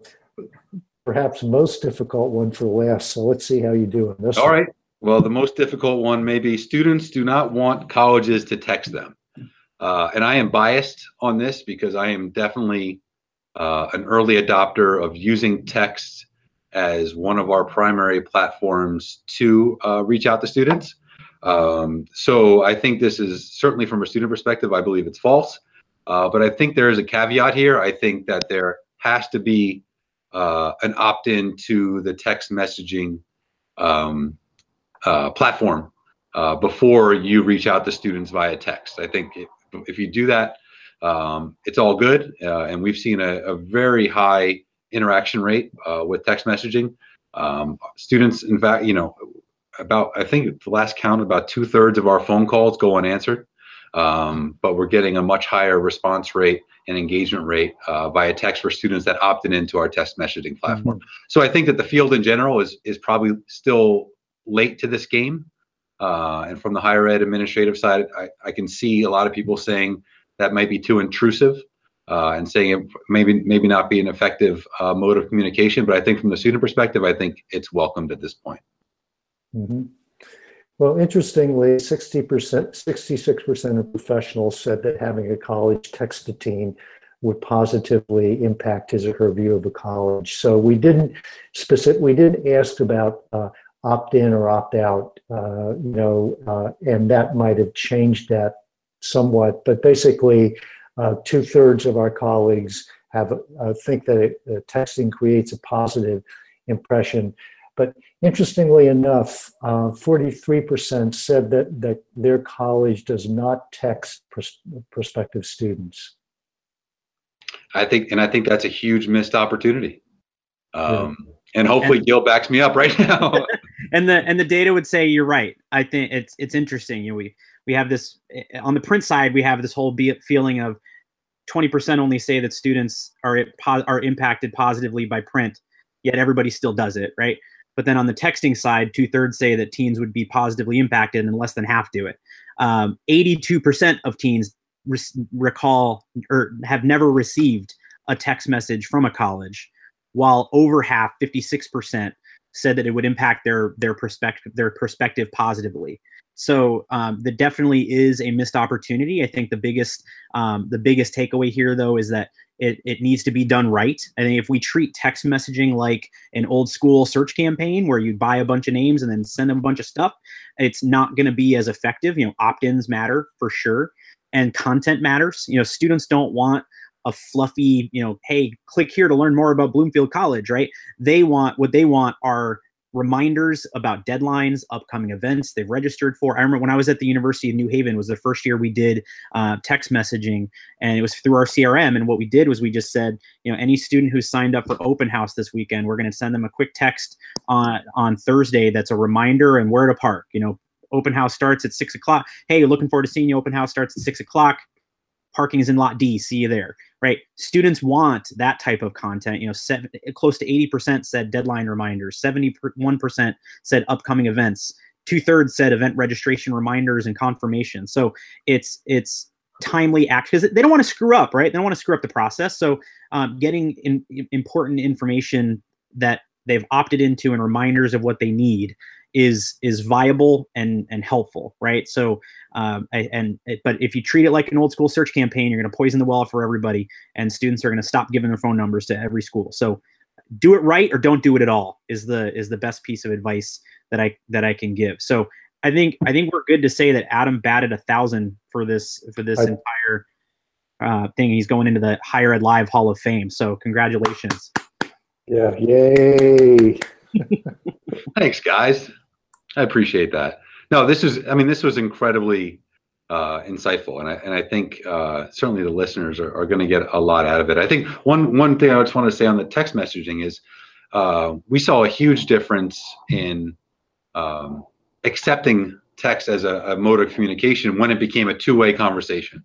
perhaps most difficult one for last. So let's see how you do in this. All one. right. Well, the most difficult one may be students do not want colleges to text them. Uh, and I am biased on this because I am definitely uh, an early adopter of using text as one of our primary platforms to uh, reach out to students. Um, so I think this is certainly from a student perspective, I believe it's false. Uh, but I think there is a caveat here. I think that there has to be uh, an opt in to the text messaging um, uh, platform uh, before you reach out to students via text. I think if, if you do that, um, it's all good. Uh, and we've seen a, a, very high interaction rate uh, with text messaging. Um, students, in fact, you know, about I think the last count, about two thirds of our phone calls go unanswered. Um, but we're getting a much higher response rate and engagement rate uh, via text for students that opted into our text messaging platform. Mm-hmm. So I think that the field in general is is probably still late to this game. Uh, and from the higher ed administrative side, I, I, can see a lot of people saying that might be too intrusive uh, and saying it maybe maybe not be an effective uh, mode of communication. But I think from the student perspective, I think it's welcomed at this point. Mm-hmm. Well, interestingly, 60%, 66% of professionals said that having a college text a teen would positively impact his or her view of a college. So we didn't specific, we didn't ask about uh, opt in or opt out, uh, you know, uh, and that might have changed that somewhat. But basically, uh, two thirds of our colleagues have uh, think that it, uh, texting creates a positive impression. But interestingly enough, 43% uh, said that, that their college does not text pros- prospective students. I think, and I think that's a huge missed opportunity. Um, yeah and hopefully and, Gil backs me up right now. <laughs> and the and the data would say you're right. I think it's it's interesting. You know, we we have this eh, on the print side. We have this whole feeling of 20% only say that students are are impacted positively by print, yet everybody still does it, right? But then on the texting side, two thirds say that teens would be positively impacted, and less than half do it. Um, 82% of teens re- recall or have never received a text message from a college while over half, 56%, said that it would impact their their perspective their perspective positively. So um, that definitely is a missed opportunity. I think the biggest um, the biggest takeaway here though is that it, it needs to be done right. I think if we treat text messaging like an old school search campaign where you buy a bunch of names and then send them a bunch of stuff, it's not going to be as effective. You know, opt-ins matter for sure, and content matters. You know, students don't want a fluffy, you know, hey, click here to learn more about Bloomfield College, right? They want what they want are reminders about deadlines, upcoming events they've registered for. I remember when I was at the University of New Haven was the first year we did uh, text messaging, and it was through our CRM. And what we did was we just said, you know, any student who signed up for open house this weekend, we're going to send them a quick text on on Thursday that's a reminder and where to park. You know, open house starts at six o'clock. Hey, looking forward to seeing you. Open house starts at six o'clock parking is in lot D. See you there. Right. Students want that type of content. You know, seven, close to 80% said deadline reminders. 71% said upcoming events. Two thirds said event registration reminders and confirmation. So it's it's timely action because they don't want to screw up, right? They don't want to screw up the process. So um, getting in, important information that they've opted into and reminders of what they need is is viable and and helpful, right? So um, and but if you treat it like an old school search campaign, you're going to poison the well for everybody, and students are going to stop giving their phone numbers to every school. So do it right or don't do it at all is the is the best piece of advice that I that I can give. So I think I think we're good to say that Adam batted a thousand for this for this I, entire uh, thing. He's going into the Higher Ed Live Hall of Fame. So congratulations. Yeah, yay! <laughs> Thanks, guys. I appreciate that. No, this is. I mean, this was incredibly uh, insightful, and I and I think uh, certainly the listeners are, are going to get a lot out of it. I think one one thing I just want to say on the text messaging is uh, we saw a huge difference in um, accepting text as a, a, mode of communication when it became a two-way conversation.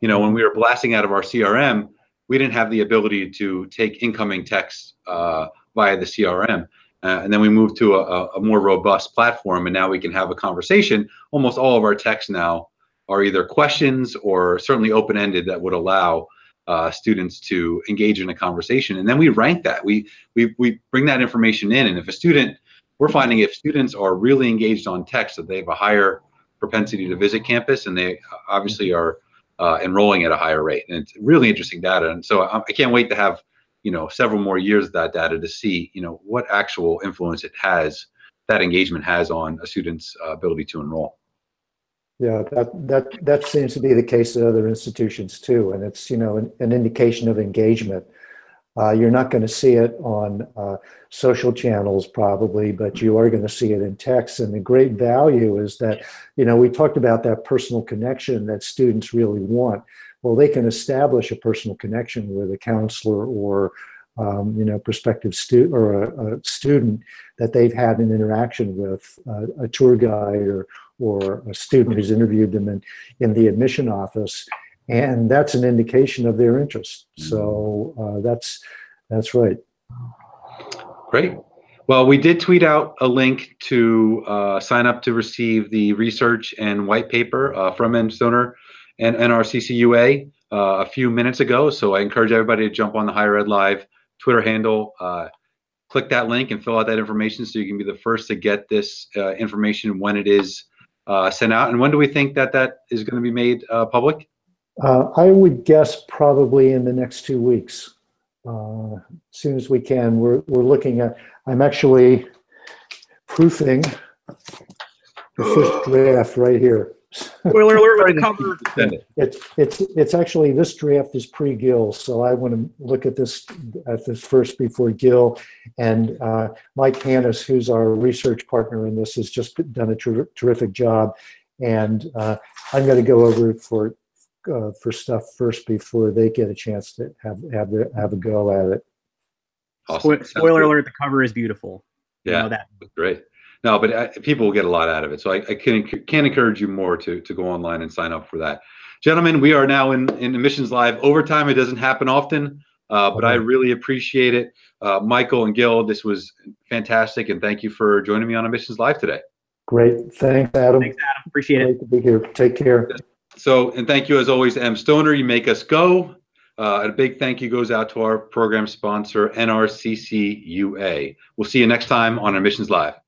You know, when we were blasting out of our CRM, we didn't have the ability to take incoming text uh, via the CRM. Uh, and then we moved to a, a, more robust platform, and now we can have a conversation. Almost all of our texts now are either questions or certainly open-ended that would allow uh, students to engage in a conversation. And then we rank that. We we we bring that information in, and if a student we're finding if students are really engaged on text that they have a higher propensity to visit campus and they obviously are uh, enrolling at a higher rate and it's really interesting data and so I, I can't wait to have you know several more years of that data to see you know what actual influence it has that engagement has on a student's uh, ability to enroll. Yeah that that that seems to be the case at other institutions too and it's you know an, an indication of engagement uh, you're not going to see it on uh, social channels probably, but you are going to see it in text. And the great value is that, you know, we talked about that personal connection that students really want. Well, they can establish a personal connection with a counselor or, um, you know, prospective student or a, a, student that they've had an interaction with, uh, a tour guide or, or a student who's interviewed them in, in the admission office and that's an indication of their interest. So uh, that's that's right. Great. Well, we did tweet out a link to uh, sign up to receive the research and white paper uh, from M. And NRCCUA uh, a few minutes ago. So I encourage everybody to jump on the Higher Ed Live Twitter handle, uh, click that link, and fill out that information so you can be the first to get this uh, information when it is sent out. And when do we think that that is going to be made public? Uh, I would guess probably in the next two weeks. Uh, as soon as we can, we're, we're looking at, I'm actually proofing the first <sighs> draft right here. Spoiler alert, <laughs> cover. It's, it's, it's actually, this draft is pre-Gil, so I want to look at this, at this first before Gil. And uh, Mike Hannis, who's our research partner in this, has just done a ter terrific job. And uh, I'm going to go over for uh, for stuff first before they get a chance to have have the, have a go at it. Awesome. Spoiler alert: the cover is beautiful. Yeah, you know that. great. No, but uh, people will get a lot out of it. So I, I can can encourage you more to to go online and sign up for that. Gentlemen, we are now in in Admissions Live overtime. It doesn't happen often, uh, but I really appreciate it. Uh, Michael and Gil, this was fantastic, and thank you for joining me on Admissions Live today. Great, thanks, Adam. Thanks, Adam. Appreciate Great it. to be here. Take care. So, and thank you as always mStoner. You make us go. Uh, a big thank you goes out to our program sponsor, NRCCUA. We'll see you next time on Admissions Live.